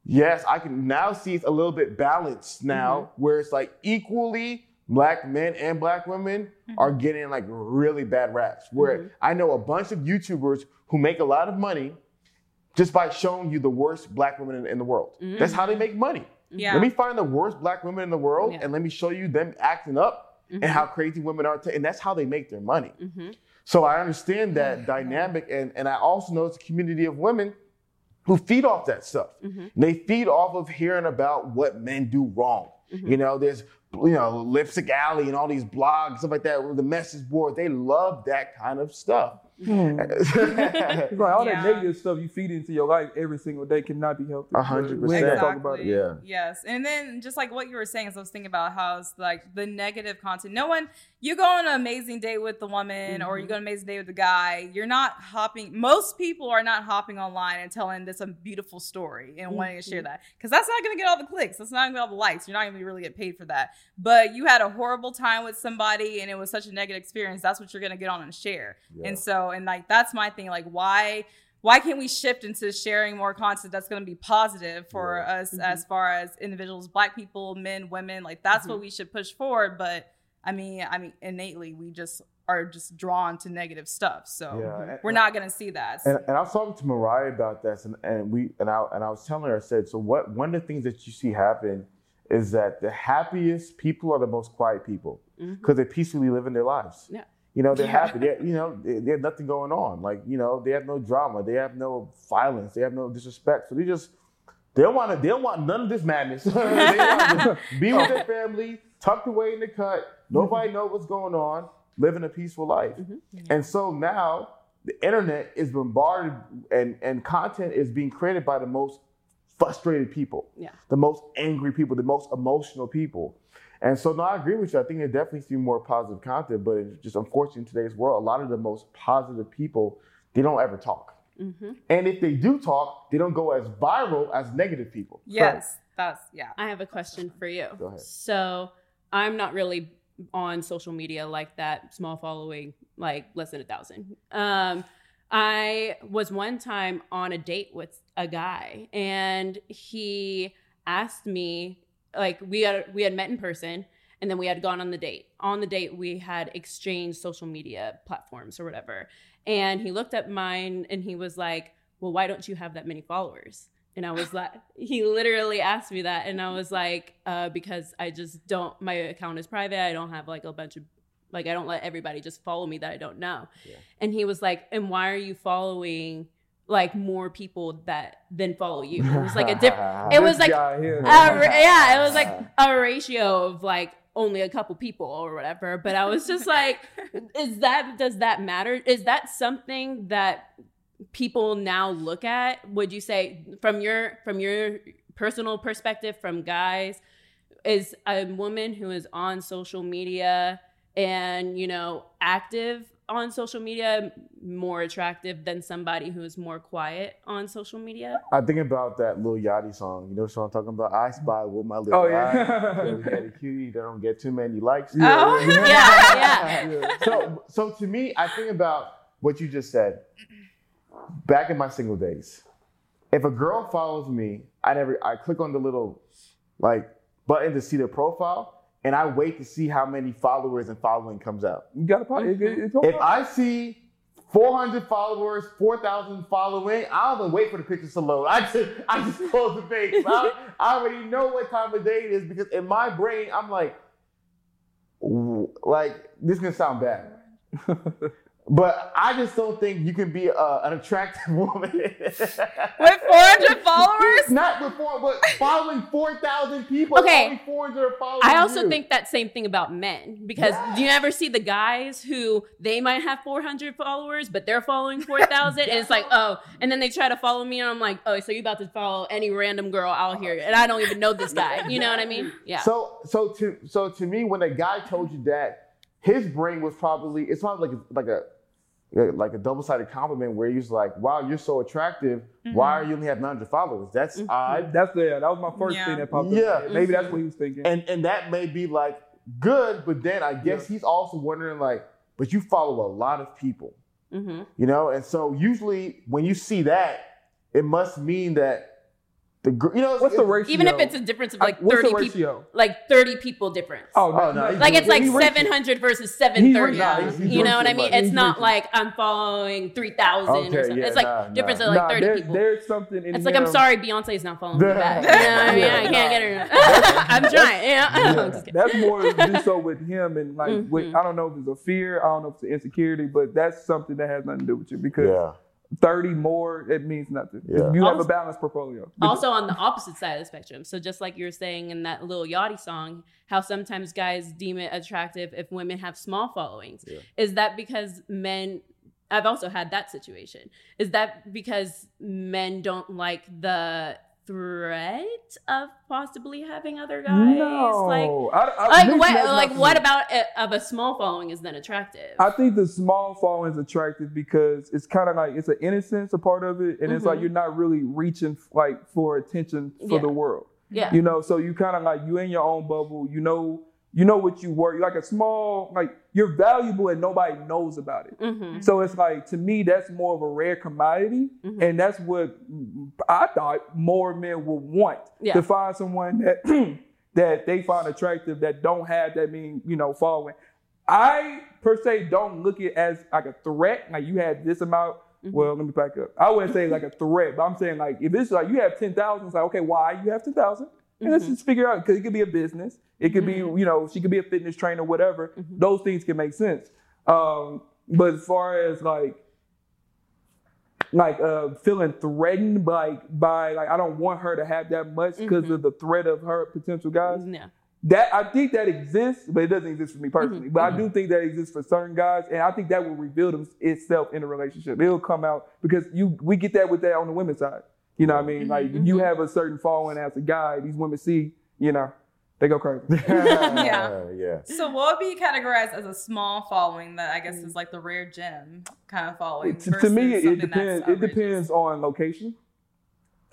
yes, I can now see it's a little bit balanced now, mm-hmm. where it's like equally black men and black women mm-hmm. are getting like really bad raps. Where mm-hmm. I know a bunch of YouTubers who make a lot of money just by showing you the worst black women in, in the world. That's how they make money. Yeah. Let me find the worst black women in the world Yeah. and let me show you them acting up and how crazy women are. T- and that's how they make their money. hmm So I understand that dynamic. And, and I also know it's a community of women who feed off that stuff. Mhm. They feed off of hearing about what men do wrong. You know, there's, you know, Lipstick Alley and all these blogs, stuff like that, the message board. They love that kind of stuff. Hmm. It's like all Yeah. that negative stuff you feed into your life every single day cannot be healthy. A hundred percent. talk about it. Yeah. Yes. And then just like what you were saying, as I was thinking about how it's like the negative content. No one, you go on an amazing date with the woman or you go on an amazing date with the guy. You're not hopping. Most people are not hopping online and telling this a beautiful story and wanting to share that because that's not going to get all the clicks. That's not going to get all the likes. You're not going to really get paid for that. But you had a horrible time with somebody and it was such a negative experience. That's what you're going to get on and share. Yeah. And so, and like, that's my thing. Like, why? why can't we shift into sharing more content that's going to be positive for Yeah. us Mhm. as far as individuals black people men women like that's what mm-hmm. we should push forward but i mean i mean innately we just are just drawn to negative stuff so Yeah. Mm-hmm. we're not going to see that And, and I was talking to Miriah about this, and, and we and I and I was telling her, I said, so what? One of the things that you see happen is that the happiest people are the most quiet people mm-hmm. because they peacefully living their lives. Yeah. You know, they're Yeah. happy. They, you know, they, they have nothing going on. Like, you know, they have no drama. They have no violence. They have no disrespect. So they just they don't want to. They don't want none of this madness. they want be with their family, tucked away in the cut. Nobody know what's going on. Living a peaceful life. Mm-hmm. And so now the internet is bombarded, and and content is being created by the most frustrated people Yeah. the most angry people, the most emotional people. And so, no, I agree with you. I think there definitely needs to be more positive content, but it's just unfortunately in today's world, a lot of the most positive people, they don't ever talk. hmm And if they do talk, they don't go as viral as negative people. yes that's yeah I have a question for you. Go ahead. So I'm not really on social media like that, small following, like less than a thousand. Um, I was one time on a date with a guy, and he asked me like we had we had met in person and then we had gone on the date. On the date, we had exchanged social media platforms or whatever. And he looked at mine and he was like, "Well, why don't you have that many followers?" And I was like, he literally asked me that, and I was like, uh, because I just don't. My account is private. I don't have like a bunch of like I don't let everybody just follow me that I don't know. Yeah. And he was like, and why are you following like more people that then follow you? It was like a different. It was like a yeah, it was like a ratio of like only a couple people or whatever. But I was just like, is that does that matter? Is that something that people now look at? Would you say from your from your personal perspective, from guys, is a woman who is on social media and you know active on social media more attractive than somebody who is more quiet on social media? I think about that Lil Yachty song. You know what I'm talking about? I spy with my little Oh eye. yeah. You had a cutie that don't get too many likes. Oh, yeah, yeah. So, so to me, I think about what you just said. Back in my single days, if a girl follows me, I never, I click on the little like button to see their profile, and I wait to see how many followers and following comes out. You got a point. It, it, it's gonna If I see 400 followers, 4,000 following, I don't even wait for the pictures to load. I just, I just close the page. I, I already know what time of day it is because in my brain, I'm like, like this is gonna sound bad, but I just don't think you can be uh, an attractive woman With 400 followers? Not before, but following 4,000 people. Okay. only 400 are following I also you. think that same thing about men because do you ever see the guys who they might have 400 followers but they're following 4,000 and it's like oh and then they try to follow me and I'm like oh so you about to follow any random girl out here and I don't even know this guy you know what I mean yeah So so to so to me, when a guy told you that, his brain was probably it's probably like like a like a double sided compliment where he was like, "Wow, you're so attractive. Why mm-hmm. are you only have 900 followers? That's mm-hmm. odd." That's the that was my first Yeah. thing that popped Yeah. up. Yeah. Maybe that's mm-hmm. what he was thinking. And and that may be like good, but then I guess he's also wondering like, but you follow a lot of people, hmm you know, and so usually when you see that, it must mean that the gr- you know What's the it's- ratio? even if it's a difference of like What's 30 people like 30 people difference Oh, Oh, no, no, like it's like he reached it. 700 versus 730 He's reaching- he's- he's you know what I mean like, it's he's not reaching. like I'm following 3,000 or Okay, something yeah, it's like nah, difference nah. of like Nah, 30 there's, people there's something in It's like. I'm sorry, Beyonce's not following me back. You know what I mean? I can't get her. I'm trying. Yeah. I'm. That's more to do so with him and like with, Mhm. I don't know if it's a fear, I don't know if it's an insecurity, but that's something that has nothing to do with you because yeah. 30 more it means nothing. Yeah. You have a balanced portfolio. Also on the opposite side of the spectrum. So just like you were saying in that Lil Yachty song, how sometimes guys deem it attractive if women have small followings. Yeah. Is that because men? I've also had that situation. Is that because men don't like the threat of possibly having other guys? no, Like, I, I, like what? Like what about it, of a small following is then attractive? I think the small following is attractive because it's kind of like it's an innocence a part of it, and it's like Mhm. you're not really reaching like for attention for Yeah. the world. yeah. You know, so you kind of like you in your own bubble. You know, you know what you work. Like a small, like you're valuable and nobody knows about it. hmm So it's like to me that's more of a rare commodity, Mhm. and that's what I thought more men would want Yeah. to find someone that that they find attractive that don't have that mean you know following. I per se don't look at it as like a threat. Like you had this amount. Mhm. Well, let me back up. I wouldn't say like a threat, but I'm saying like if it's like you have ten thousand, it's like okay, why you have ten thousand? And let's just figure out because it could be a business. It could Mhm. be you know she could be a fitness trainer, whatever. Mhm. Those things can make sense. Um, but as far as like like uh feeling threatened by by like I don't want her to have that much because of the threat of her potential guys. Yeah. That I think that exists, but it doesn't exist for me personally. Mhm. But I do think that exists for certain guys, and I think that will reveal them, itself in a relationship. It'll come out because you we get that with that on the women's side. You know what I mean? Like Mhm, you have a certain following as a guy, these women see, you know, they go crazy. yeah. Yeah. So what would be categorized as a small following that I guess is like the rare gem kind of following? to, to me, it, depends. It depends on location.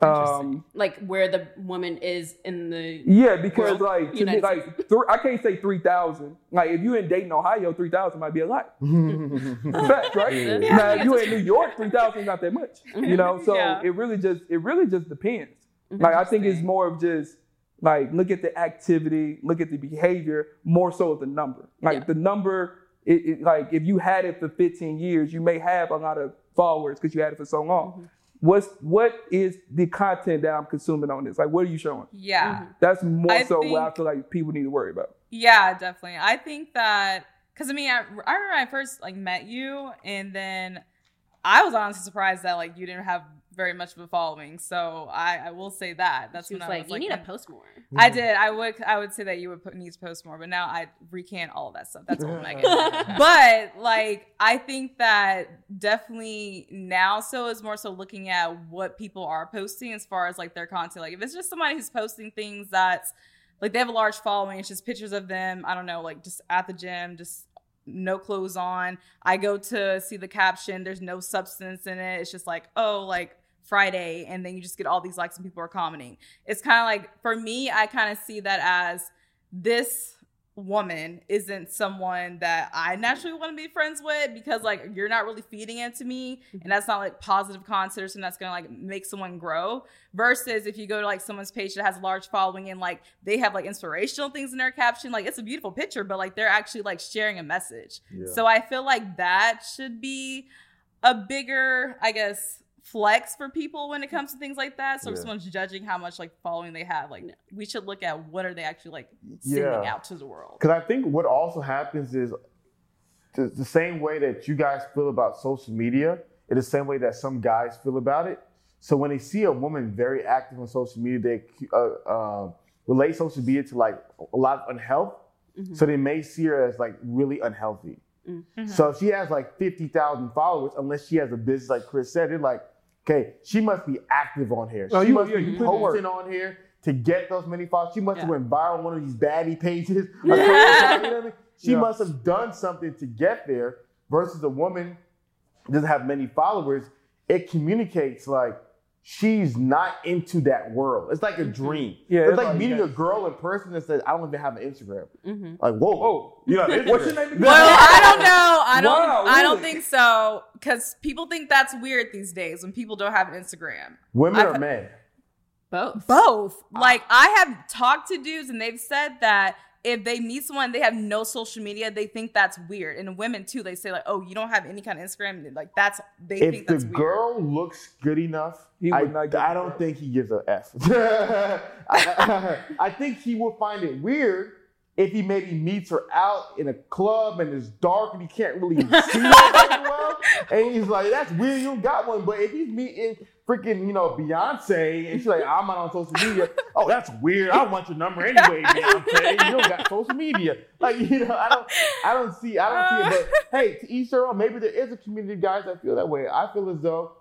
Interesting. Um, like where the woman is in the yeah, because World, like to me, like th- I can't say three thousand. Like if you in Dayton, Ohio, three thousand might be a lot. Fact, right? Yeah. Now if you in New York, three thousand is not that much. You know, so Yeah. it really just it really just depends. Like I think it's more of just Like, look at the activity, look at the behavior, more so the number. Like Yeah. the number, it, it, like if you had it for 15 years, you may have a lot of followers because you had it for so long. Mm-hmm. What's what is the content that I'm consuming on this? Like, what are you showing? Yeah. Mm-hmm. That's more I so what I feel like people need to worry about. Yeah, definitely. I think that because I mean, I, I remember when I first like met you, and then I was honestly surprised that like you didn't have very much of a following. So I, I will say that. That's She when was I like, was you like, need to mm. post more. I mm. did. I would. I would say that you would put, need to post more, but now I recant all of that stuff. That's old Megan. but like, I think that definitely now, so is more so looking at what people are posting as far as like their content. Like, if it's just somebody who's posting things that's like they have a large following, it's just pictures of them. I don't know, like just at the gym, just no clothes on. I go to see the caption. There's no substance in it. It's just like, oh, like Friday, and then you just get all these likes and people are commenting. It's kind of like for me, I kind of see that as this woman isn't someone that I naturally want to be friends with because like you're not really feeding into me and that's not like positive content or something that's gonna like make someone grow versus if you go to like someone's page that has a large following and like they have like inspirational things in their caption like it's a beautiful picture but like they're actually like sharing a message Yeah. so I feel like that should be a bigger, I guess, flex for people when it comes to things like that. So if someone's judging how much like following they have, like we should look at what are they actually like sending Yeah. out to the world. Because I think what also happens is the, the same way that you guys feel about social media, it's the same way that some guys feel about it. So when they see a woman very active on social media, they uh, uh, relate social media to like a lot of unhealth. Mhm. So they may see her as like really unhealthy. Mhm. So if she has like 50,000 followers, unless she has a business like Chris said, they're like, okay, she must be active on here. Oh, she you- must yeah, be you posting on here to get those many followers. She must have Yeah. went viral on one of these baddie pages. Like, you know I mean? She Yeah. must have done something to get there versus a woman doesn't have many followers. It communicates like she's not into that world. It's like a dream. Yeah, it's it's like like meeting a girl in person that says, I don't even have an Instagram. Mhm. Like, whoa, Whoa. You have an What's your Instagram. name? Well, I don't know. I don't. Wow, I don't really? think so because people think that's weird these days when people don't have an Instagram. Women I've- or men? Both. Both. Like I have talked to dudes and they've said that if they meet someone they have no social media, they think that's weird. And women too, they say like, "Oh, you don't have any kind of Instagram." Like that's they if think the that's weird. If the girl looks good enough, He I, not give I a don't think he gives a F. I, I- I think he would find it weird if he maybe meets her out in a club and it's dark and he can't really see her very. And he's like, that's weird, you got one. But if he's meeting freaking, you know, Beyonce and she's like, I'm not on social media. Oh, that's weird. I want your number anyway, Beyonce. You don't got social media. Like, you know, I don't I don't see I don't see it. But uh. hey, to each their own. Maybe there is a community of guys that feel that way. I feel as though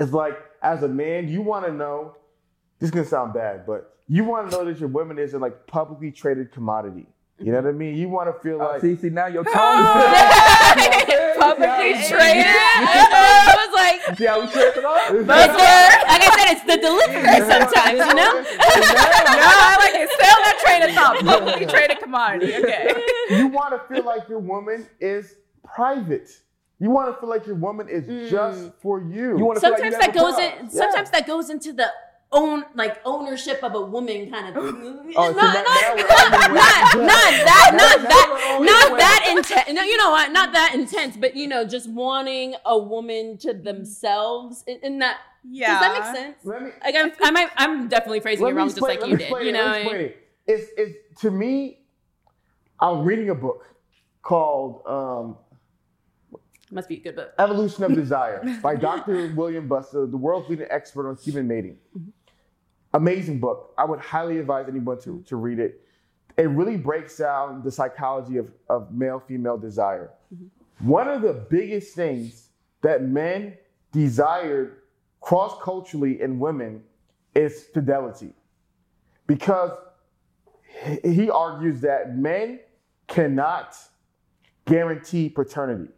it's like as a man, you want to know. This is gonna sound bad, but you want to know that your woman isn't like publicly traded commodity. You know what I mean? You want to feel Uh, like see, see, now your tone is Publicly See traded. I was like, See how we trade it off? Like I said, it's the delivery sometimes, you know? no, I like it. Stay on that train of thought. Publicly traded commodity. Okay. you want to feel like your woman is private. You want to feel like your woman is just for you. You want to feel like Sometimes you that have a goes problem. in sometimes that goes into the own like ownership of a woman kind of Oh, not, so not, not, not, not that not that not that intense no you know what not that intense but you know just wanting a woman to themselves in, in that Yeah. does that make sense me, like I'm, I might, I'm definitely phrasing it me wrong just like you me did explain you know explain it. It's, it's to me. I'm reading a book called um, must be a good book Evolution of Desire by Dr. William Buster, the world's leading expert on human mating. Amazing book. I would highly advise anyone to, to read it. It really breaks down the psychology of, of male female desire. Mm-hmm. One of the biggest things that men desired cross culturally in women is fidelity. Because he argues that men cannot guarantee paternity.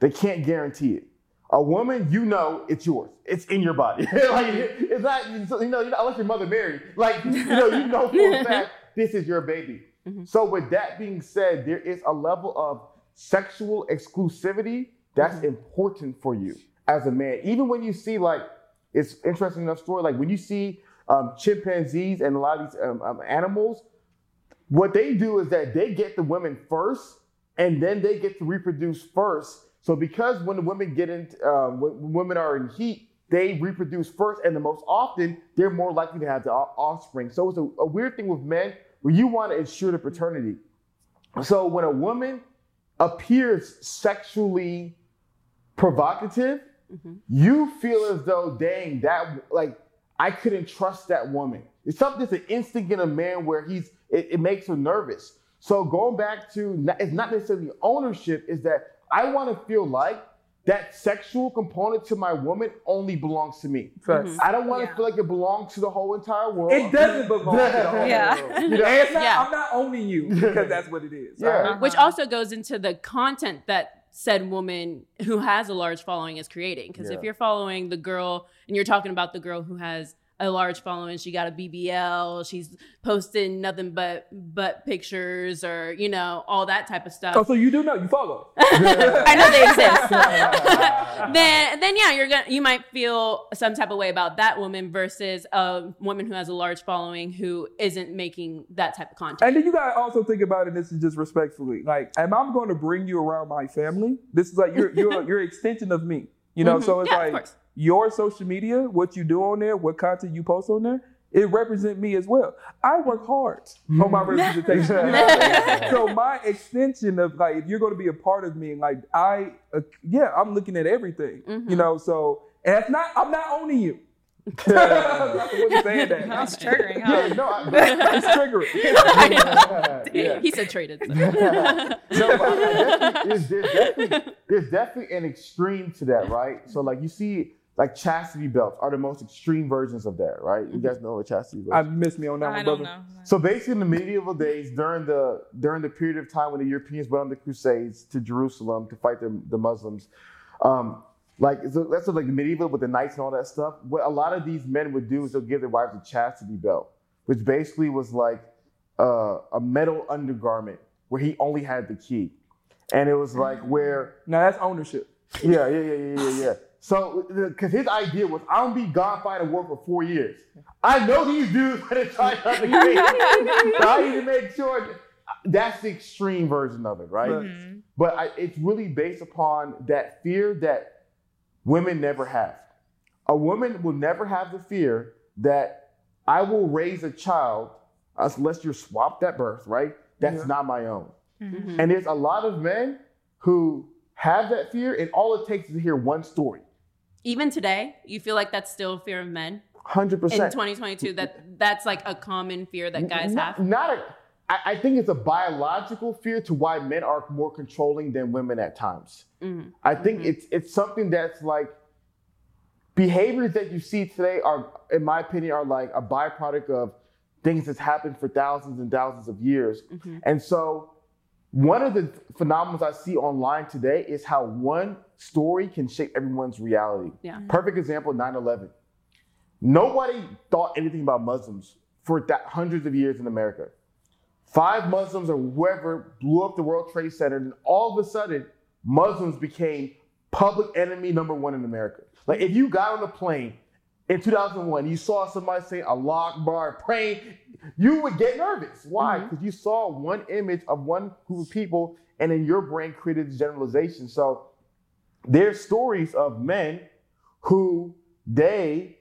They can't guarantee it. A woman, you know, it's yours. It's in your body. like it's not, you know, you know, unless your mother married. Like you know, you know for a fact this is your baby. So with that being said, there is a level of sexual exclusivity that's important for you as a man. Even when you see like, it's interesting enough story. Like when you see um, chimpanzees and a lot of these um, um, animals, what they do is that they get the women first, and then they get to reproduce first. So because when the women get in, um, when women are in heat, they reproduce first, and the most often they're more likely to have the offspring. So it's a, a weird thing with men where you want to ensure the paternity. So when a woman appears sexually provocative, you feel as though, dang, that like I couldn't trust that woman. It's something that's an instinct in a man where he's it, it makes him nervous. So going back to it's not necessarily ownership, is that I want to feel like that sexual component to my woman only belongs to me. Facts. I don't want to Yeah. feel like it belongs to the whole entire world. It doesn't belong to the whole Yeah. world. You know, it's not, Yeah. I'm not owning you because that's what it is. Yeah. Which Uh-huh. also goes into the content that said woman who has a large following is creating. Because Yeah. if you're following the girl and you're talking about the girl who has a large following, she got a BBL, she's posting nothing but butt pictures or you know all that type of stuff. Oh, so you do know you follow. I know they exist. then, then yeah, you're gonna you might feel some type of way about that woman versus a woman who has a large following who isn't making that type of content. And then you gotta also think about it. This is just respectfully. Like, am I going to bring you around my family? This is like you're you're you're an extension of me. You know, Mhm. so it's Yeah, like. Your social media, what you do on there, what content you post on there, it represents me as well. I work hard on my representation. You know I'm saying? so my extension of like, if you're going to be a part of me, like I, uh, yeah, I'm looking at everything. Mhm. You know, so and it's not. I'm not owning you. I wasn't saying that. That's triggering, huh? Yeah, no, I, it's triggering. yeah. He said traded. so. no, but I definitely- there's, there's, definitely, there's definitely an extreme to that, right? So like you see, like chastity belts are the most extreme versions of that, right? You guys know what chastity belts. I belts. missed me on that I one, don't brother. know. So basically, in the medieval days, during the during the period of time when the Europeans went on the Crusades to Jerusalem to fight the, the Muslims, um, like so that's sort of like the medieval with the knights and all that stuff. What a lot of these men would do is they'll give their wives a chastity belt, which basically was like uh, a metal undergarment where he only had the key, and it was like where Now that's ownership. yeah, yeah, yeah, yeah, yeah, yeah. So, because his idea was, I'm gonna be gone fighting war for four years. I know these dudes are trying to try something crazy. so I need to make sure that- that's the extreme version of it, right? Right. Mhm. But I, it's really based upon that fear that women never have. A woman will never have the fear that I will raise a child unless you're swapped at birth, right? That's Yeah. not my own. Mhm. And there's a lot of men who have that fear, and all it takes is to hear one story. Even today, you feel like that's still fear of men 100%. in percent. 2022. That that's like a common fear that guys not, have. Not a. I, I think it's a biological fear to why men are more controlling than women at times. Mhm. I think it's it's something that's like behaviors that you see today are, in my opinion, are like a byproduct of things that's happened for thousands and thousands of years. Mhm. And so, one of the phenomena I see online today is how one story can shape everyone's reality. Yeah. Mm-hmm. Perfect example 9 11. Nobody thought anything about Muslims for that hundreds of years in America. Five Muslims or whoever blew up the World Trade Center, and all of a sudden, Muslims became public enemy number one in America. Like if you got on a plane in 2001, you saw somebody saying Allah Akbar, praying, you would get nervous. Why? Mm-hmm. Because you saw one image of one group of people, and then your brain created generalization. So there's stories of men who they,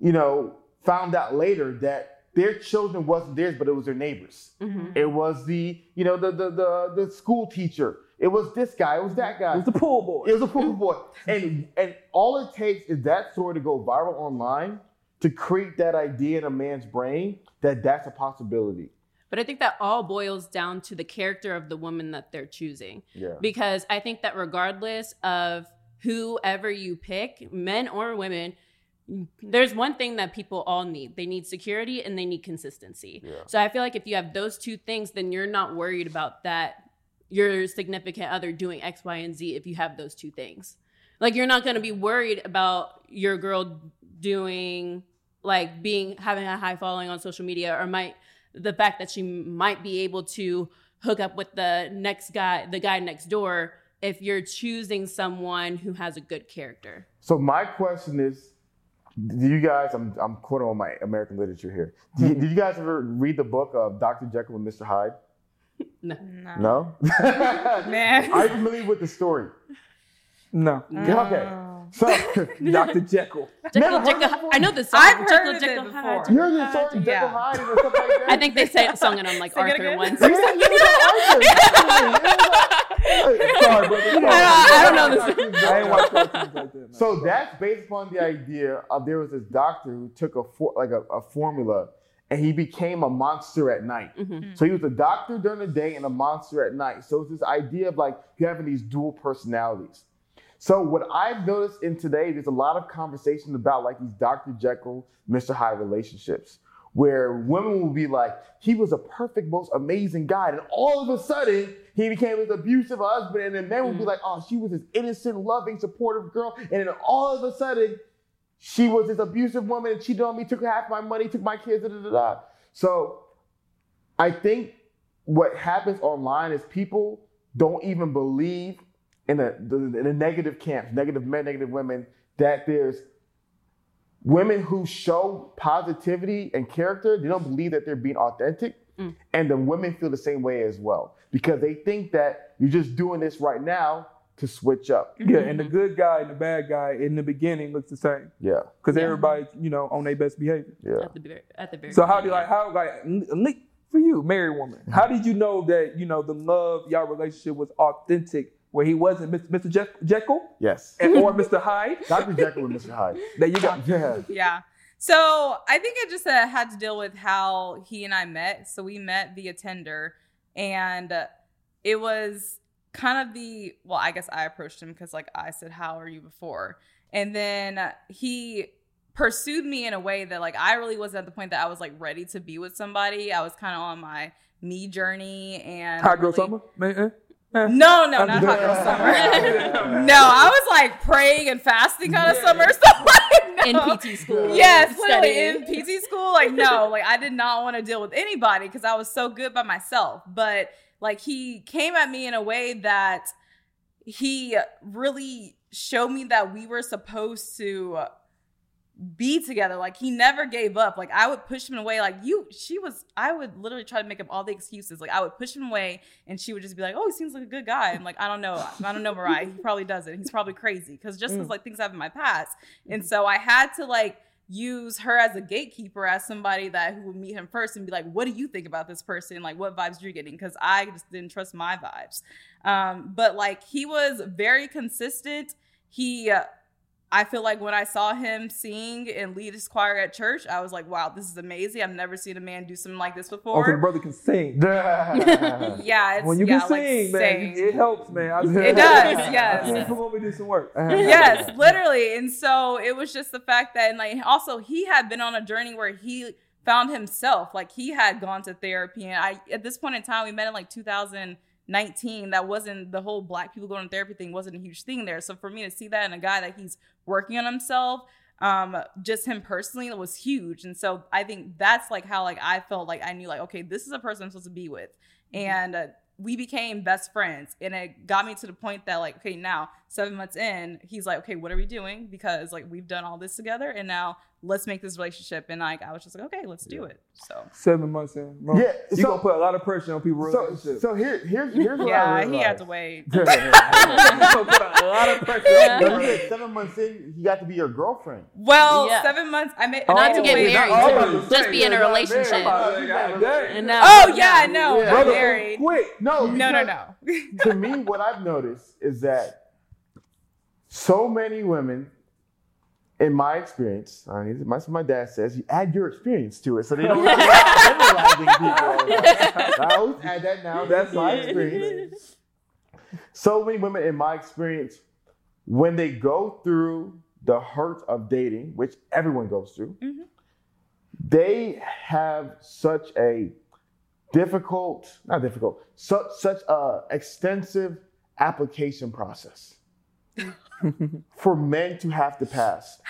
you know, found out later that their children wasn't theirs, but it was their neighbors. Mhm. It was the, you know, the the the, the school teacher. It was this guy. It was that guy. It was the pool boy. It was a pool boy. And and all it takes is that story to go viral online to create that idea in a man's brain that that's a possibility. But I think that all boils down to the character of the woman that they're choosing. Yeah. Because I think that regardless of whoever you pick, men or women, there's one thing that people all need. They need security and they need consistency. Yeah. So I feel like if you have those two things, then you're not worried about that your significant other doing X, Y, and Z if you have those two things. Like you're not gonna be worried about your girl doing like being having a high following on social media or might the fact that she might be able to hook up with the next guy, the guy next door, if you're choosing someone who has a good character. So my question is, Do you guys? I'm I'm quoting on my American literature here. Did you, hmm. did you guys ever read the book of Dr. Jekyll and Mr. Hyde? No. No. Man. Are you familiar with the story? No. Yeah, okay. So Dr. Jekyll. Jekyll, Never Jekyll, it? I know the song. I've heard Jekyll, of Jekyll it Hyde, before. you heard the Jekyll Hyde. Jekyll Yeah. Hyde and stuff like that? I think they say sung it on like Sing it Arthur once. Yeah, you know Arthur. Sorry, brother. Sorry. I don't know this. I ain't watch cartoons like that. man. So that's based upon the idea of there was this doctor who took a for, like a, a formula and he became a monster at night. Mhm. So he was a doctor during the day and a monster at night. So it's this idea of like you having these dual personalities. So what I've noticed in today, there's a lot of conversation about like these Dr. Jekyll, Mr. Hyde relationships, where women will be like, he was a perfect, most amazing guy, and all of a sudden he became this abusive husband, and then men will be mm. like, oh, she was this innocent, loving, supportive girl, and then all of a sudden she was this abusive woman and cheated on me, took half my money, took my kids, da da da. da. So I think what happens online is people don't even believe in the, the, in the negative camps, negative men, negative women, that there's women who show positivity and character, they don't believe that they're being authentic. Mm. And the women feel the same way as well because they think that you're just doing this right now to switch up. Yeah, and the good guy and the bad guy in the beginning looks the same Yeah, because Yeah. everybody's you know on their best behavior. yeah. At the very, at the very So how do you like how like n- n- for you, married woman? How did you know that you know the love y'all relationship was authentic, where he wasn't Mr. Mr. Jekyll Yes. and, or Mr. Hyde? Dr. Jekyll and Mr. Hyde. That you got. Yeah. Yeah. So I think it just uh, had to deal with how he and I met. So we met via Tinder, and uh, it was kind of the well, I guess I approached him because like I said, "How are you?" before, and then uh, he pursued me in a way that like I really wasn't at the point that I was like ready to be with somebody. I was kind of on my me journey and Hot girl really- summer, man. No, no, not hot girl summer. no, I was like praying and fasting kind of summer. So like, in. PT school? Yes, literally studying. in PT school. Like, no, like I did not want to deal with anybody because I was so good by myself. But like he came at me in a way that he really showed me that we were supposed to be together. Like he never gave up. Like I would push him away. Like you, she was. I would literally try to make up all the excuses. Like I would push him away, and she would just be like, "Oh, he seems like a good guy." I'm like, I don't know. I don't know, Miriah. He probably doesn't. He's probably crazy because just because like things have in my past, and so I had to like use her as a gatekeeper as somebody that who would meet him first and be like what do you think about this person like what vibes are you're getting because i just didn't trust my vibes um but like he was very consistent he uh, I feel like when I saw him sing and lead his choir at church, I was like, wow, this is amazing. I've never seen a man do something like this oh, Also, the before. brother can sing. yeah, it's When you yeah, can like sing, man, saying. it helps, man. I It does, yes. Yeah, Come on, we do some work. yes, literally. And so it was just the fact that, and like, also he had been on a journey where he found himself. Like he had gone to therapy, and I at this point in time, we met in like 2019. That wasn't the whole black people going to therapy thing wasn't a huge thing there. So for me to see that in a guy that he's working on himself, um, just him personally, it was huge. And so I think that's like how like I felt like I knew like okay, this is a person I'm supposed to be with, and. Uh, we became best friends and it got me to the point that like okay now seven months in he's like okay what are we doing because like we've done all this together and now let's make this relationship and like i was just like okay let's do it so Seven months in. Bro. Yeah, You so- gonna put a lot of pressure on people. So, relationships. so here, here's here's what I yeah he had to wait you gonna put a lot of pressure on No, people's you said seven months in, he got to be your girlfriend. well Yeah. seven months i made Not to get wait. married, I was to Just say, be in a relationship. married. Oh, I'm about to say, God dang. And now, oh yeah no, know Yeah. Brother, married quick. No, no no no to me, what I've noticed is that so many women, in my experience, I mean, what my dad says, you add your experience to it, so they don't people. all the time. I always add that now. That's my experience. So many women, in my experience, when they go through the hurt of dating, which everyone goes through, Mhm. they have such a difficult, not difficult, such such a extensive application process for men to have to pass.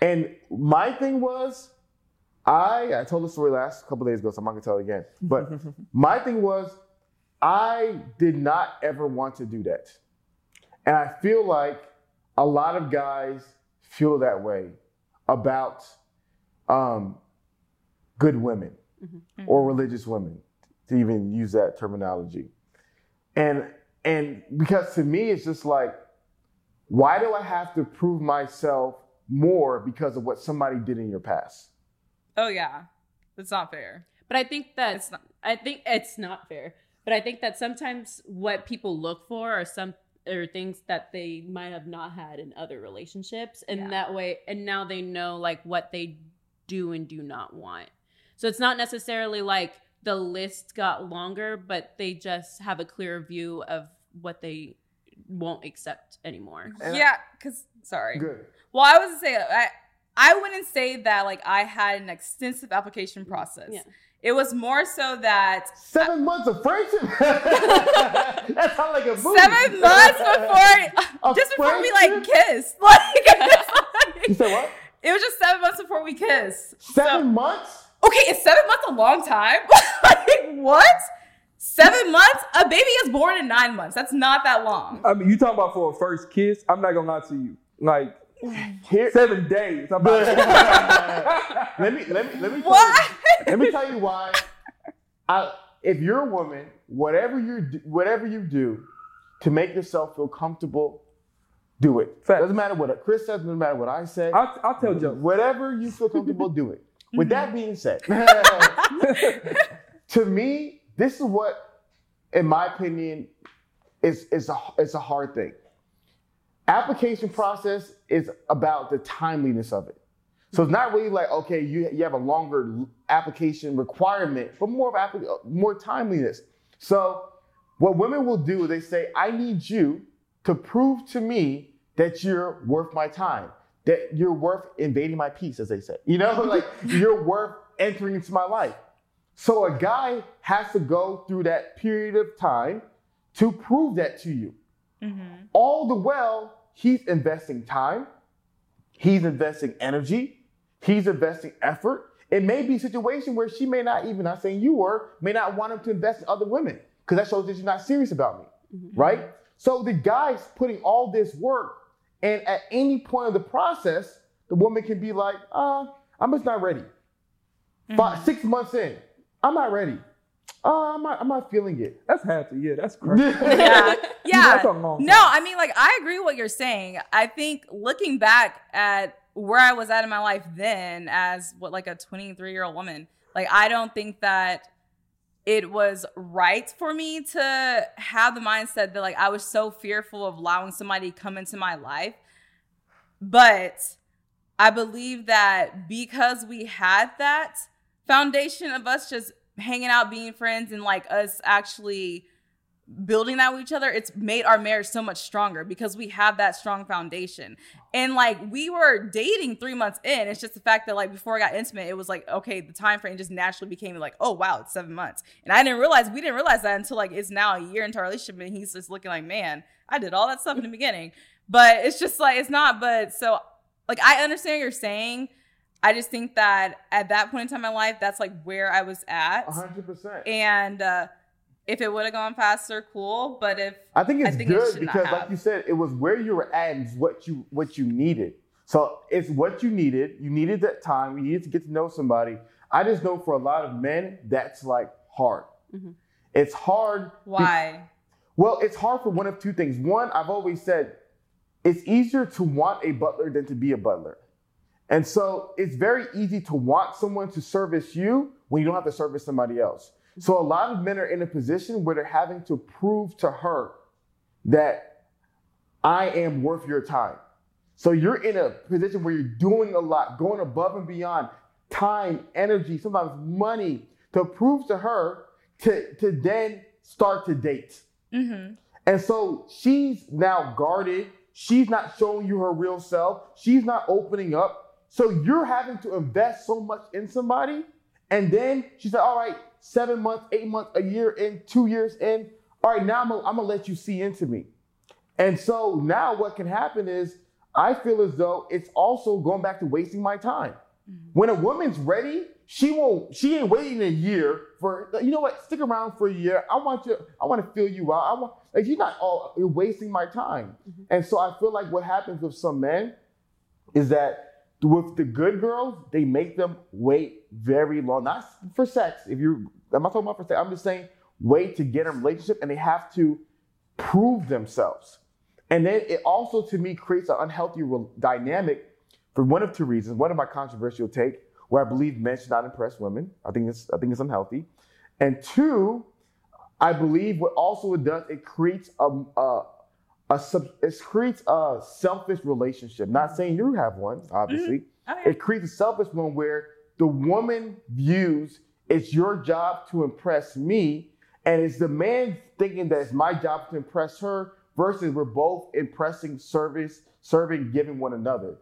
And my thing was, I I told the story last couple days ago, so I'm not gonna tell it again. But my thing was, I did not ever want to do that, and I feel like a lot of guys feel that way about um, good women Mhm. or religious women, to even use that terminology. And and because to me it's just like, why do I have to prove myself more because of what somebody did in your past? Oh yeah, that's not fair. But I think that It's not. I think it's not fair. But I think that sometimes what people look for are some are things that they might have not had in other relationships, and Yeah. that way, and now they know like what they do and do not want. So it's not necessarily like the list got longer, but they just have a clearer view of what they won't accept anymore. And yeah, because sorry. Good. Well, I was gonna say I I wouldn't say that like I had an extensive application mm, process. Yeah. It was more so that Seven months of friendship. that sounds like a movie. seven months before Of just before we like kissed. Like You said what? it was just seven months before we kissed. Seven months? Okay, is seven months a long time? like what? Seven months? A baby is born in nine months. That's not that long. I mean, you talking about for a first kiss? I'm not gonna lie to you. Like Here. seven days. I'm about let me let me let me tell What? You, let me tell you why. I, if you're a woman, whatever you do, whatever you do to make yourself feel comfortable, do it. Facts. Doesn't matter what Chris says. Doesn't matter what I say. I'll, I'll tell you. Whatever you feel comfortable, do it. With that being said, to me, this is what, in my opinion, is is a it's a hard thing. Application process is about the timeliness of it. So it's not really like okay, you you have a longer application requirement, but more of applic- more timeliness. So what women will do, is they say, I need you to prove to me that you're worth my time, that you're worth invading my peace, as they say. You know, like you're worth entering into my life. So a guy has to go through that period of time to prove that to you. Mm-hmm. All the while, he's investing time, he's investing energy, he's investing effort. It may be a situation where she may not even, not saying you were, may not want him to invest in other women because that shows that you're not serious about me, right? So the guy's putting all this work, and at any point of the process, the woman can be like, uh, I'm just not ready. Five, six months in, I'm not ready. Uh, I'm not, I'm not feeling it. That's half a year. That's crazy. yeah, yeah. That's a long No, time. I mean, like, I agree with what you're saying. I think looking back at where I was at in my life then, as what like a 23 year old woman, like, I don't think that it was right for me to have the mindset that like I was so fearful of allowing somebody to come into my life. But I believe that because we had that foundation of us just hanging out, being friends, and like us actually building that with each other, it's made our marriage so much stronger because we have that strong foundation. And like we were dating three months in. It's just the fact that like before I got intimate, it was like, okay, the time frame just naturally became like, oh wow, it's seven months. And I didn't realize we didn't realize that until like it's now a year into our relationship and he's just looking like, man, I did all that stuff in the beginning. But it's just like it's not, but so like I understand what you're saying. I just think that at that point in time in my life, that's like where I was at. 100%. And uh if it would have gone faster, cool. But if I think I it's think good should not because, like you said, it was where you were at and it's what you what you needed. So it's what you needed. You needed that time. You needed to get to know somebody. I just know for a lot of men, that's like hard. Mhm. It's hard. be- why? well, it's hard for one of two things. One, I've always said, it's easier to want a butler than to be a butler. And so it's very easy to want someone to service you when you don't have to service somebody else. So a lot of men are in a position where they're having to prove to her that I am worth your time. So you're in a position where you're doing a lot, going above and beyond time, energy, sometimes money to prove to her to, to then start to date. Mm-hmm. And so she's now guarded. She's not showing you her real self. She's not opening up. So you're having to invest so much in somebody. And then she said, All right, seven months, eight months, a year in, two years in. All right, now I'm gonna, let you see into me. And so now what can happen is I feel as though it's also going back to wasting my time. Mm-hmm. When a woman's ready, she won't, she ain't waiting a year for, you know what, stick around for a year. I want you, I want to feel you out. I want, like, you're not all, you're wasting my time. Mm-hmm. And so I feel like what happens with some men is that with the good girls, they make them wait very long, not for sex. If you, I'm not talking about for sex. I'm just saying wait to get a relationship, and they have to prove themselves. And then it also, to me, creates an unhealthy re- dynamic for one of two reasons. One of my controversial take, where I believe men should not impress women. I think it's I think it's unhealthy. And two, I believe what also it does, it creates a, a, a sub, it creates a selfish relationship. Not saying you have one, obviously. Mm-hmm. Oh, okay. It creates a selfish one where the woman views it's your job to impress me, and it's the man thinking that it's my job to impress her versus we're both impressing, service, serving, giving one another.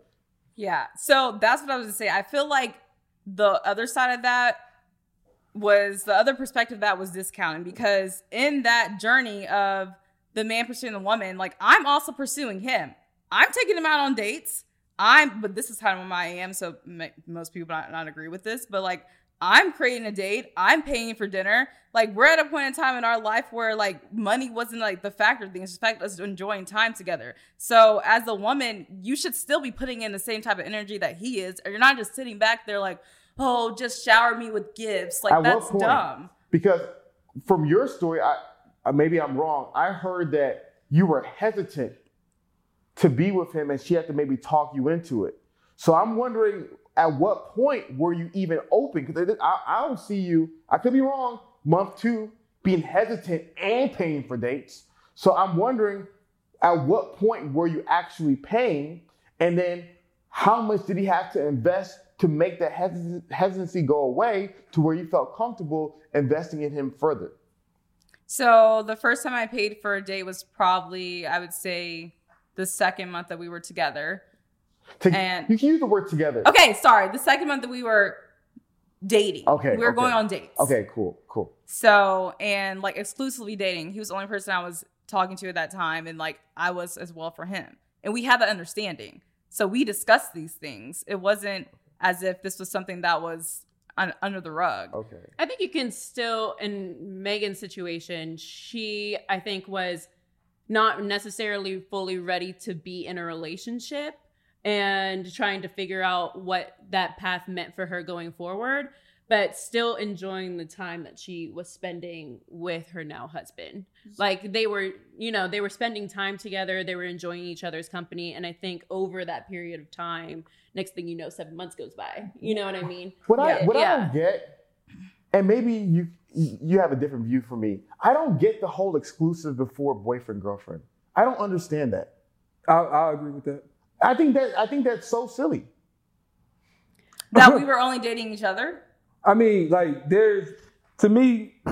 Yeah. So that's what I was gonna say. I feel like the other side of that was the other perspective that was discounting because in that journey of the man pursuing the woman, like I'm also pursuing him. I'm taking him out on dates. I'm, but this is kind of my I am. So m- most people not, not agree with this, but like I'm creating a date. I'm paying for dinner. Like we're at a point in time in our life where like money wasn't like the factor thing. It's the fact us enjoying time together. So as a woman, you should still be putting in the same type of energy that he is, or you're not just sitting back there like, oh, just shower me with gifts. Like At that's point? dumb. Because from your story, I Uh, maybe I'm wrong. I heard that you were hesitant to be with him, and she had to maybe talk you into it. So I'm wondering, at what point were you even open? Because I, I don't see you. I could be wrong. Month two, being hesitant and paying for dates. So I'm wondering, at what point were you actually paying? And then how much did he have to invest to make that hesit- hesitancy go away to where you felt comfortable investing in him further? So the first time I paid for a date was probably, I would say, the second month that we were together. To- And- you can use the word together. Okay, sorry, the second month that we were dating. Okay, we were okay. going on dates. Okay, cool, cool. So and like exclusively dating. He was the only person I was talking to at that time, and like I was as well for him. And we had that understanding. So we discussed these things. It wasn't as if this was something that was un- under the rug. Okay. I think you can still, in Megan's situation, she, I think, was not necessarily fully ready to be in a relationship and trying to figure out what that path meant for her going forward, but still enjoying the time that she was spending with her now husband. Mm-hmm. Like they were, you know, they were spending time together, they were enjoying each other's company. And I think over that period of time, next thing you know, seven months goes by. You know what I mean? What I Yeah, what I don't get, and maybe you you have a different view from me. I don't get the whole exclusive before boyfriend girlfriend. I don't understand that. I, I agree with that. I think that I think that's so silly. That we were only dating each other. I mean, like, there's to me,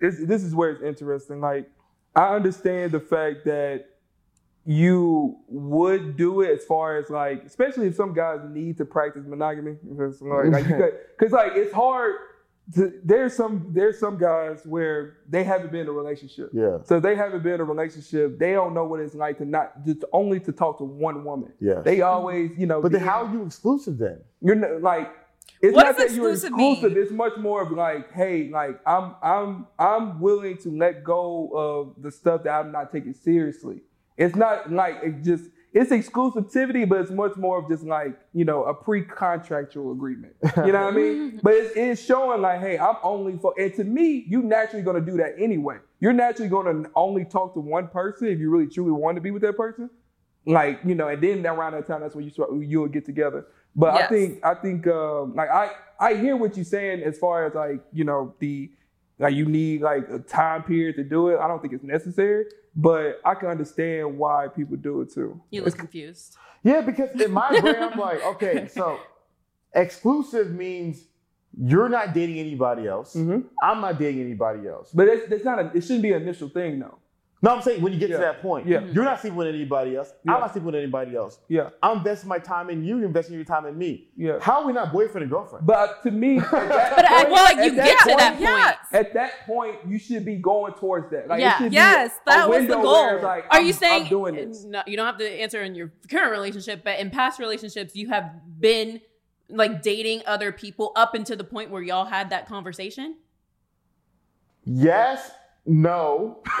it's, this is where it's interesting. Like, I understand the fact that you would do it as far as like, especially if some guys need to practice monogamy, because like, like, like it's hard. To, there's some there's some guys where they haven't been in a relationship. Yeah. So they haven't been in a relationship. They don't know what it's like to not just only to talk to one woman. Yeah. They always, you know. But then how are you exclusive then? you're not, like it's What not that you're exclusive mean? It's much more of like, hey, like I'm I'm I'm willing to let go of the stuff that I'm not taking seriously. It's not like it just it's exclusivity, but it's much more of just like you know a pre-contractual agreement. You know what I mean? But it's, it's showing like, hey, I'm only for. And to me, you naturally gonna do that anyway. You're naturally gonna only talk to one person if you really truly want to be with that person like you know, and then around that time, that's when you start you'll get together. But I think I think um, like I I hear what you're saying as far as like you know the like you need like a time period to do it. I don't think it's necessary, but I can understand why people do it too. You look confused. Yeah, because in my brain, I'm like, okay, so exclusive means you're not dating anybody else. Mhm. I'm not dating anybody else. But it's, it's not a, it shouldn't be an initial thing though. No, I'm saying when you get Yeah. to that point, Yeah. you're not sleeping with anybody else. Yeah. I'm not sleeping with anybody else. Yeah, I'm investing my time in you, you're investing your time in me. yeah. How are we not boyfriend and girlfriend? But to me, at that But I point- feel like at you get to that point. Yes. At that point, you should be going towards that. Like, it Yeah. be Yes, a that was the goal. like, Are I'm- you saying I'm doing this? No, you don't have to answer in your current relationship, but in past relationships, you have been like dating other people up until the point where y'all had that conversation. yes, no.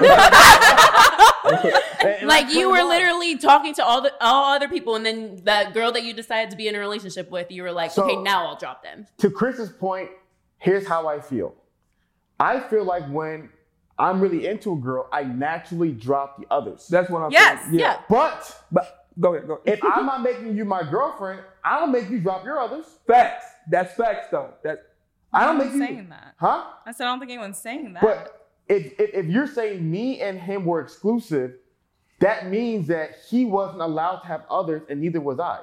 Like you were literally talking to all the all other people, and then that girl that you decided to be in a relationship with, you were like, So- okay, now I'll drop them. to Chris's point, here's how I feel. I feel like when I'm really into a girl, I naturally drop the others. That's what I'm Yes, saying. yeah. but But go ahead, go ahead. if I'm not making you my girlfriend, I don't make you drop your others. facts. That's facts though. That I don't No make one's you saying that. Huh? I said I don't think anyone's saying that. But if, if if you're saying me and him were exclusive, that means that he wasn't allowed to have others, and neither was I.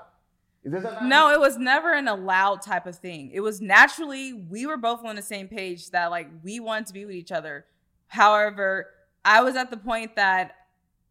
Does that not No, it was never an allowed type of thing. It was naturally we were both on the same page that like we wanted to be with each other. However, I was at the point that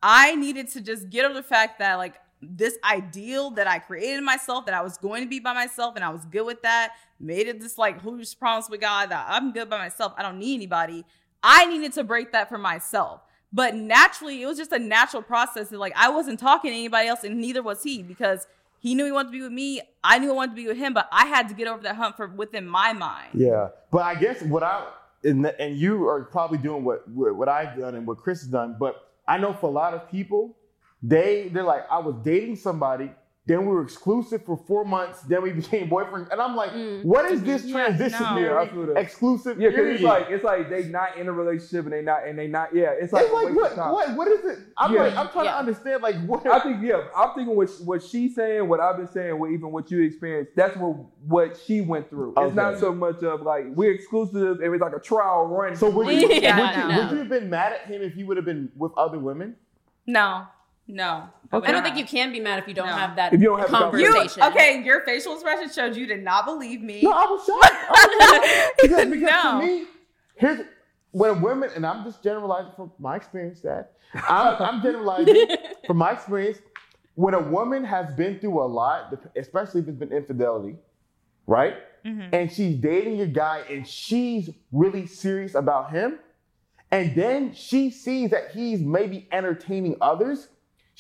I needed to just get over the fact that like this ideal that I created myself that I was going to be by myself and I was good with that. Made it this like who's promise with God that I'm good by myself. I don't need anybody. I needed to break that for myself. But naturally, it was just a natural process that like I wasn't talking to anybody else and neither was he because he knew he wanted to be with me. I knew I wanted to be with him, but I had to get over that hump for within my mind. Yeah, but I guess what I and, and you are probably doing what what what I've done and what Chris has done. But I know for a lot of people, they they're like, I was dating somebody, then we were exclusive for four months, then we became boyfriend, and I'm like, Mm. what is this Yeah, transitionary no. Yeah, I exclusive yeah, because period? it's like it's like they not in a relationship and they not and they not yeah. It's like, It's like what, what what is it? I'm Yeah. like I'm trying Yeah. to understand like what I think yeah, I'm thinking what what she's saying, what I've been saying, what even what you experienced. That's what what she went through. Okay. It's not so much of like we're exclusive. It was like a trial run. So would you, Yeah, would, you no. would you have been mad at him if he would have been with other women? No, no. I don't think you can be mad if you don't No. have that If you don't have a You conversation. okay? Your facial expression showed you did not believe me. No, I was shocked. I was shocked. because because No. to me, here's when women, and I'm just generalizing from my experience. That I'm, I'm generalizing from my experience. When a woman has been through a lot, especially if it's been infidelity, right? Mhm. And she's dating a guy, and she's really serious about him, and then she sees that he's maybe entertaining others,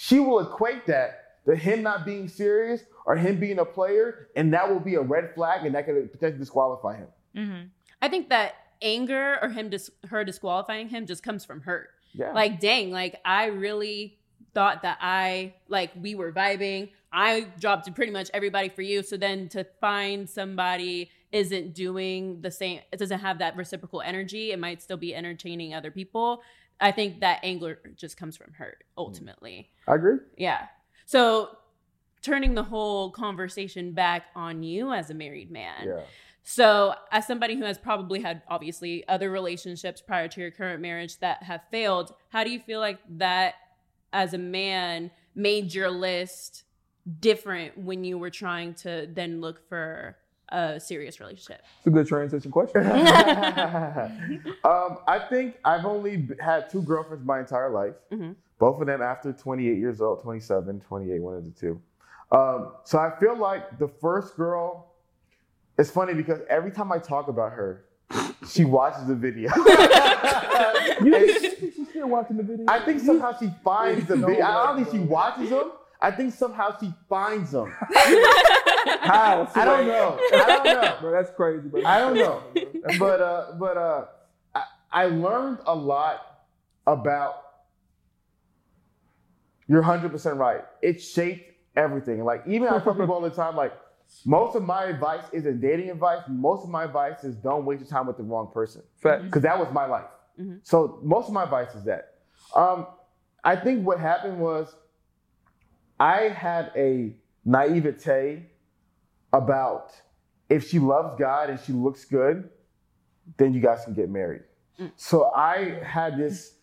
she will equate that to him not being serious or him being a player, and that will be a red flag, and that could potentially disqualify him. Mm-hmm. I think that anger or him dis- her disqualifying him just comes from hurt. Yeah. Like, dang, like I really thought that I like we were vibing. I dropped pretty much everybody for you. So then to find somebody isn't doing the same, it doesn't have that reciprocal energy. It might still be entertaining other people. I think that anger just comes from hurt mm. ultimately. I agree. Yeah. So turning the whole conversation back on you as a married man. Yeah. So, as somebody who has probably had obviously other relationships prior to your current marriage that have failed, how do you feel like that as a man made your list different when you were trying to then look for a serious relationship? It's a good transition question. um, I think I've only had two girlfriends my entire life. Mhm. Both of them after 28 years old, 27, 28, one of the two. Um, so I feel like the first girl, it's funny because every time I talk about her, she watches the video. you think she's still watching the video? I think somehow she finds the video. I don't think she watches them. I think somehow she finds them. How? I don't know. I don't know. Bro, that's crazy, bro. I don't know. but uh, but uh, I, I learned a lot about. You're 100 percent right. It shaped everything. Like even I tell people all the time, like most of my advice isn't dating advice. Most of my advice is don't waste your time with the wrong person Fact. because that was my life. Mhm. So most of my advice is that. Um, I think what happened was I had a naivete about if she loves God and she looks good, then you guys can get married. Mm. So I had this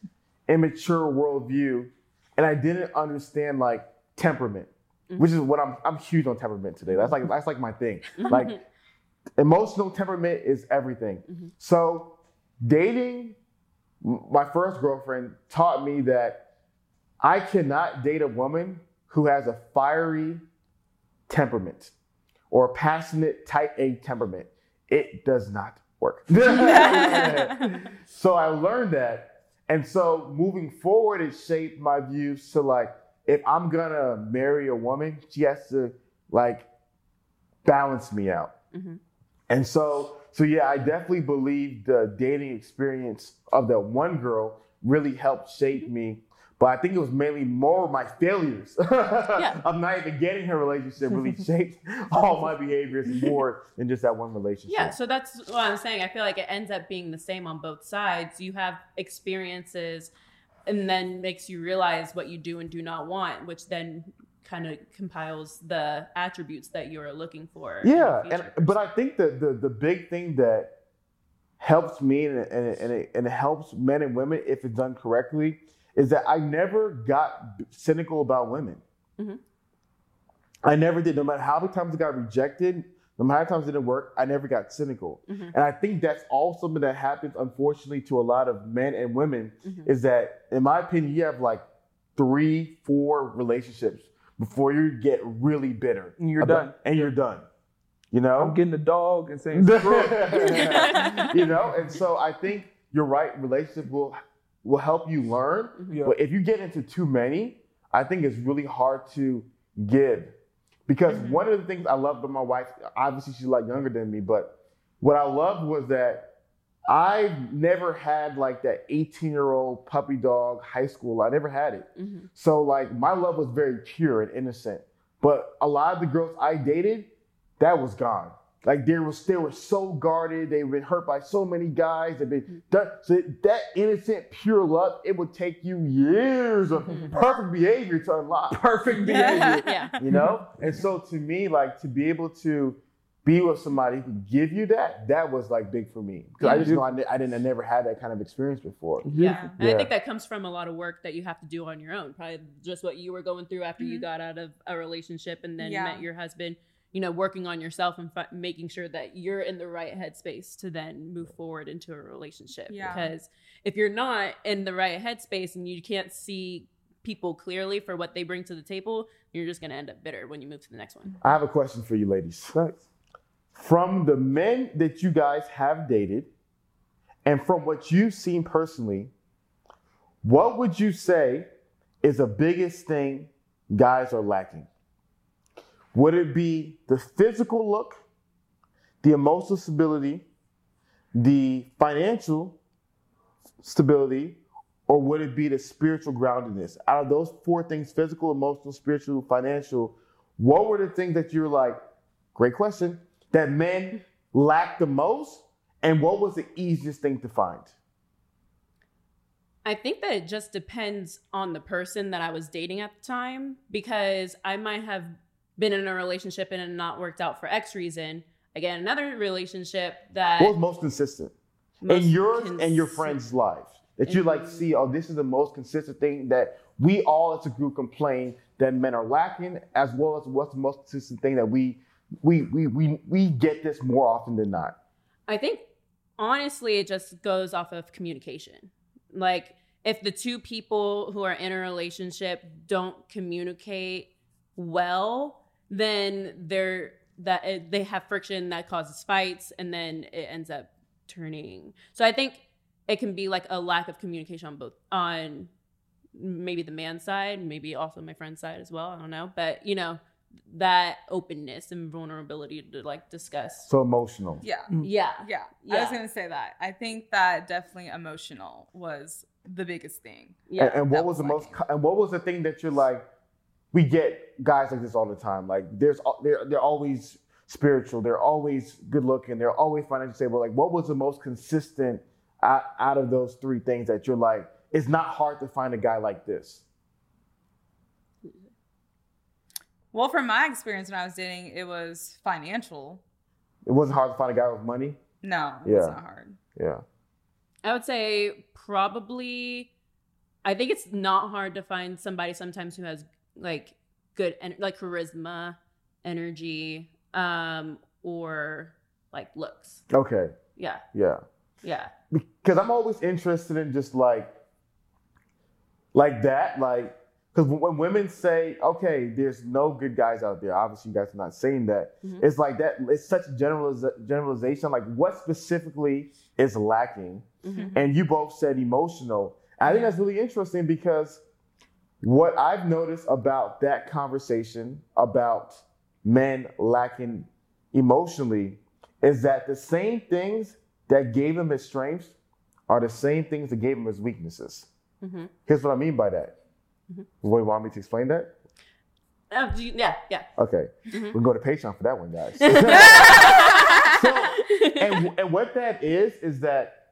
immature worldview, and I didn't understand like temperament, mm. which is what I'm. I'm huge on temperament today. That's like that's like my thing. Mm-hmm. Like emotional temperament is everything. Mhm. So dating my first girlfriend taught me that I cannot date a woman who has a fiery temperament or a passionate type A temperament. It does not work. so I learned that. And so moving forward, it shaped my views to like, if I'm gonna marry a woman, she has to like balance me out. Mhm. And so, so yeah, I definitely believe the dating experience of that one girl really helped shape me. But I think it was mainly more of my failures Yeah. of not even getting her relationship really shaped all my behaviors more than just that one relationship. Yeah, so that's what I'm saying. I feel like it ends up being the same on both sides. You have experiences and then makes you realize what you do and do not want, which then kind of compiles the attributes that you're looking for. Yeah, and but I think that the the big thing that helps me and and and, it, and it helps men and women if it's done correctly is that I never got cynical about women. Mhm. I never did. No matter how many times I got rejected, no matter how many times it didn't work, I never got cynical. Mhm. And I think that's all something that happens, unfortunately, to a lot of men and women. Mhm. Is that, in my opinion, you have like three, four relationships before you get really bitter. And you're about- done. And you're done. You know? I'm getting a dog and saying, screw you know, and so I think you're right. Relationship will will help you learn, Yeah. but if you get into too many, I think it's really hard to give. Because Mhm. one of the things I love about my wife, obviously she's a lot younger than me, but what I loved was that I never had like that 18 year old puppy dog high school. I never had it. Mhm. So like my love was very pure and innocent. But a lot of the girls I dated, that was gone. Like they was they were so guarded. They've been hurt by so many guys. They've been done. So that innocent, pure love, it would take you years of perfect behavior to unlock. Perfect behavior. yeah. You know? And so to me, like to be able to be with somebody who could give you that, that was like big for me. Because I just know I, ne- I didn't I never had that kind of experience before. Yeah. And Yeah. I think that comes from a lot of work that you have to do on your own. Probably just what you were going through after you Mhm. got out of a relationship and then Yeah. met your husband. You know, working on yourself and fi- making sure that you're in the right headspace to then move forward into a relationship. Yeah. Because if you're not in the right headspace and you can't see people clearly for what they bring to the table, you're just going to end up bitter when you move to the next one. I have a question for you ladies. From the men that you guys have dated and from what you've seen personally, what would you say is the biggest thing guys are lacking? Would it be the physical look, the emotional stability, the financial stability, or would it be the spiritual groundedness? Out of those four things physical, emotional, spiritual, financial what were the things that you're like, great question, that men lack the most? And what was the easiest thing to find? I think that it just depends on the person that I was dating at the time because I might have been in a relationship and it not worked out for X reason. Again, another relationship that What was most consistent most in yours and your friends' life That you like In- see, oh, this is the most consistent thing that we all as a group complain that men are lacking, as well as what's the most consistent thing that we we we we, we get this more often than not. I think honestly, it just goes off of communication. Like, if the two people who are in a relationship don't communicate well, then they're that it, they have friction that causes fights, and then it ends up turning. So I think it can be like a lack of communication on both on maybe the man's side, maybe also my friend's side as well. I don't know, but you know that openness and vulnerability to like discuss. So emotional. Yeah. Mm. Yeah. Yeah. yeah. I was gonna say that. I think that definitely emotional was the biggest thing. Yeah. And, and what that was the most? And what was the thing that you're like? We get guys like this all the time. Like there's they're they're always spiritual. They're always good looking. They're always financially stable. Like what was the most consistent out, out of those three things that you're like? It's not hard to find a guy like this. Well, from my experience when I was dating, it was financial. It wasn't hard to find a guy with money. No, Yeah. it's not hard. Yeah. I would say probably. I think it's not hard to find somebody sometimes who has like good and like charisma, energy, um, or like looks. Okay. Yeah, Yeah. yeah, because I'm always interested in just like like that, like because when women say, "Okay, there's no good guys out there," obviously you guys are not saying that. Mhm. It's like that. It's such a generaliz- generalization. Like, what specifically is lacking? Mhm. And you both said emotional. I think that's really interesting because what I've noticed about that conversation about men lacking emotionally is that the same things that gave him his strengths are the same things that gave him his weaknesses. Mhm. Here's what I mean by that. Mm-hmm. What, you want me to explain that? Oh, do you- yeah, yeah. Okay. Mm-hmm. We can go to Patreon for that one, guys. so, and, and what that is, is that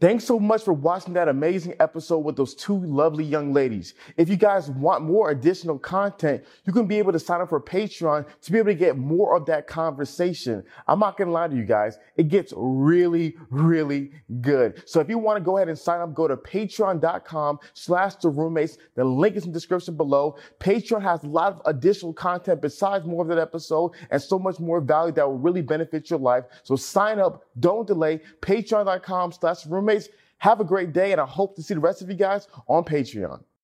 thanks so much for watching that amazing episode with those two lovely young ladies. If you guys want more additional content, you can be able to sign up for Patreon to be able to get more of that conversation. I'm not going to lie to you guys. It gets really, really good. So if you want to go ahead and sign up, go to patreon.com slash the roommates. The link is in the description below. Patreon has a lot of additional content besides more of that episode and so much more value that will really benefit your life. So sign up. Don't delay. Patreon.com slash roommates. Have a great day and I hope to see the rest of you guys on Patreon.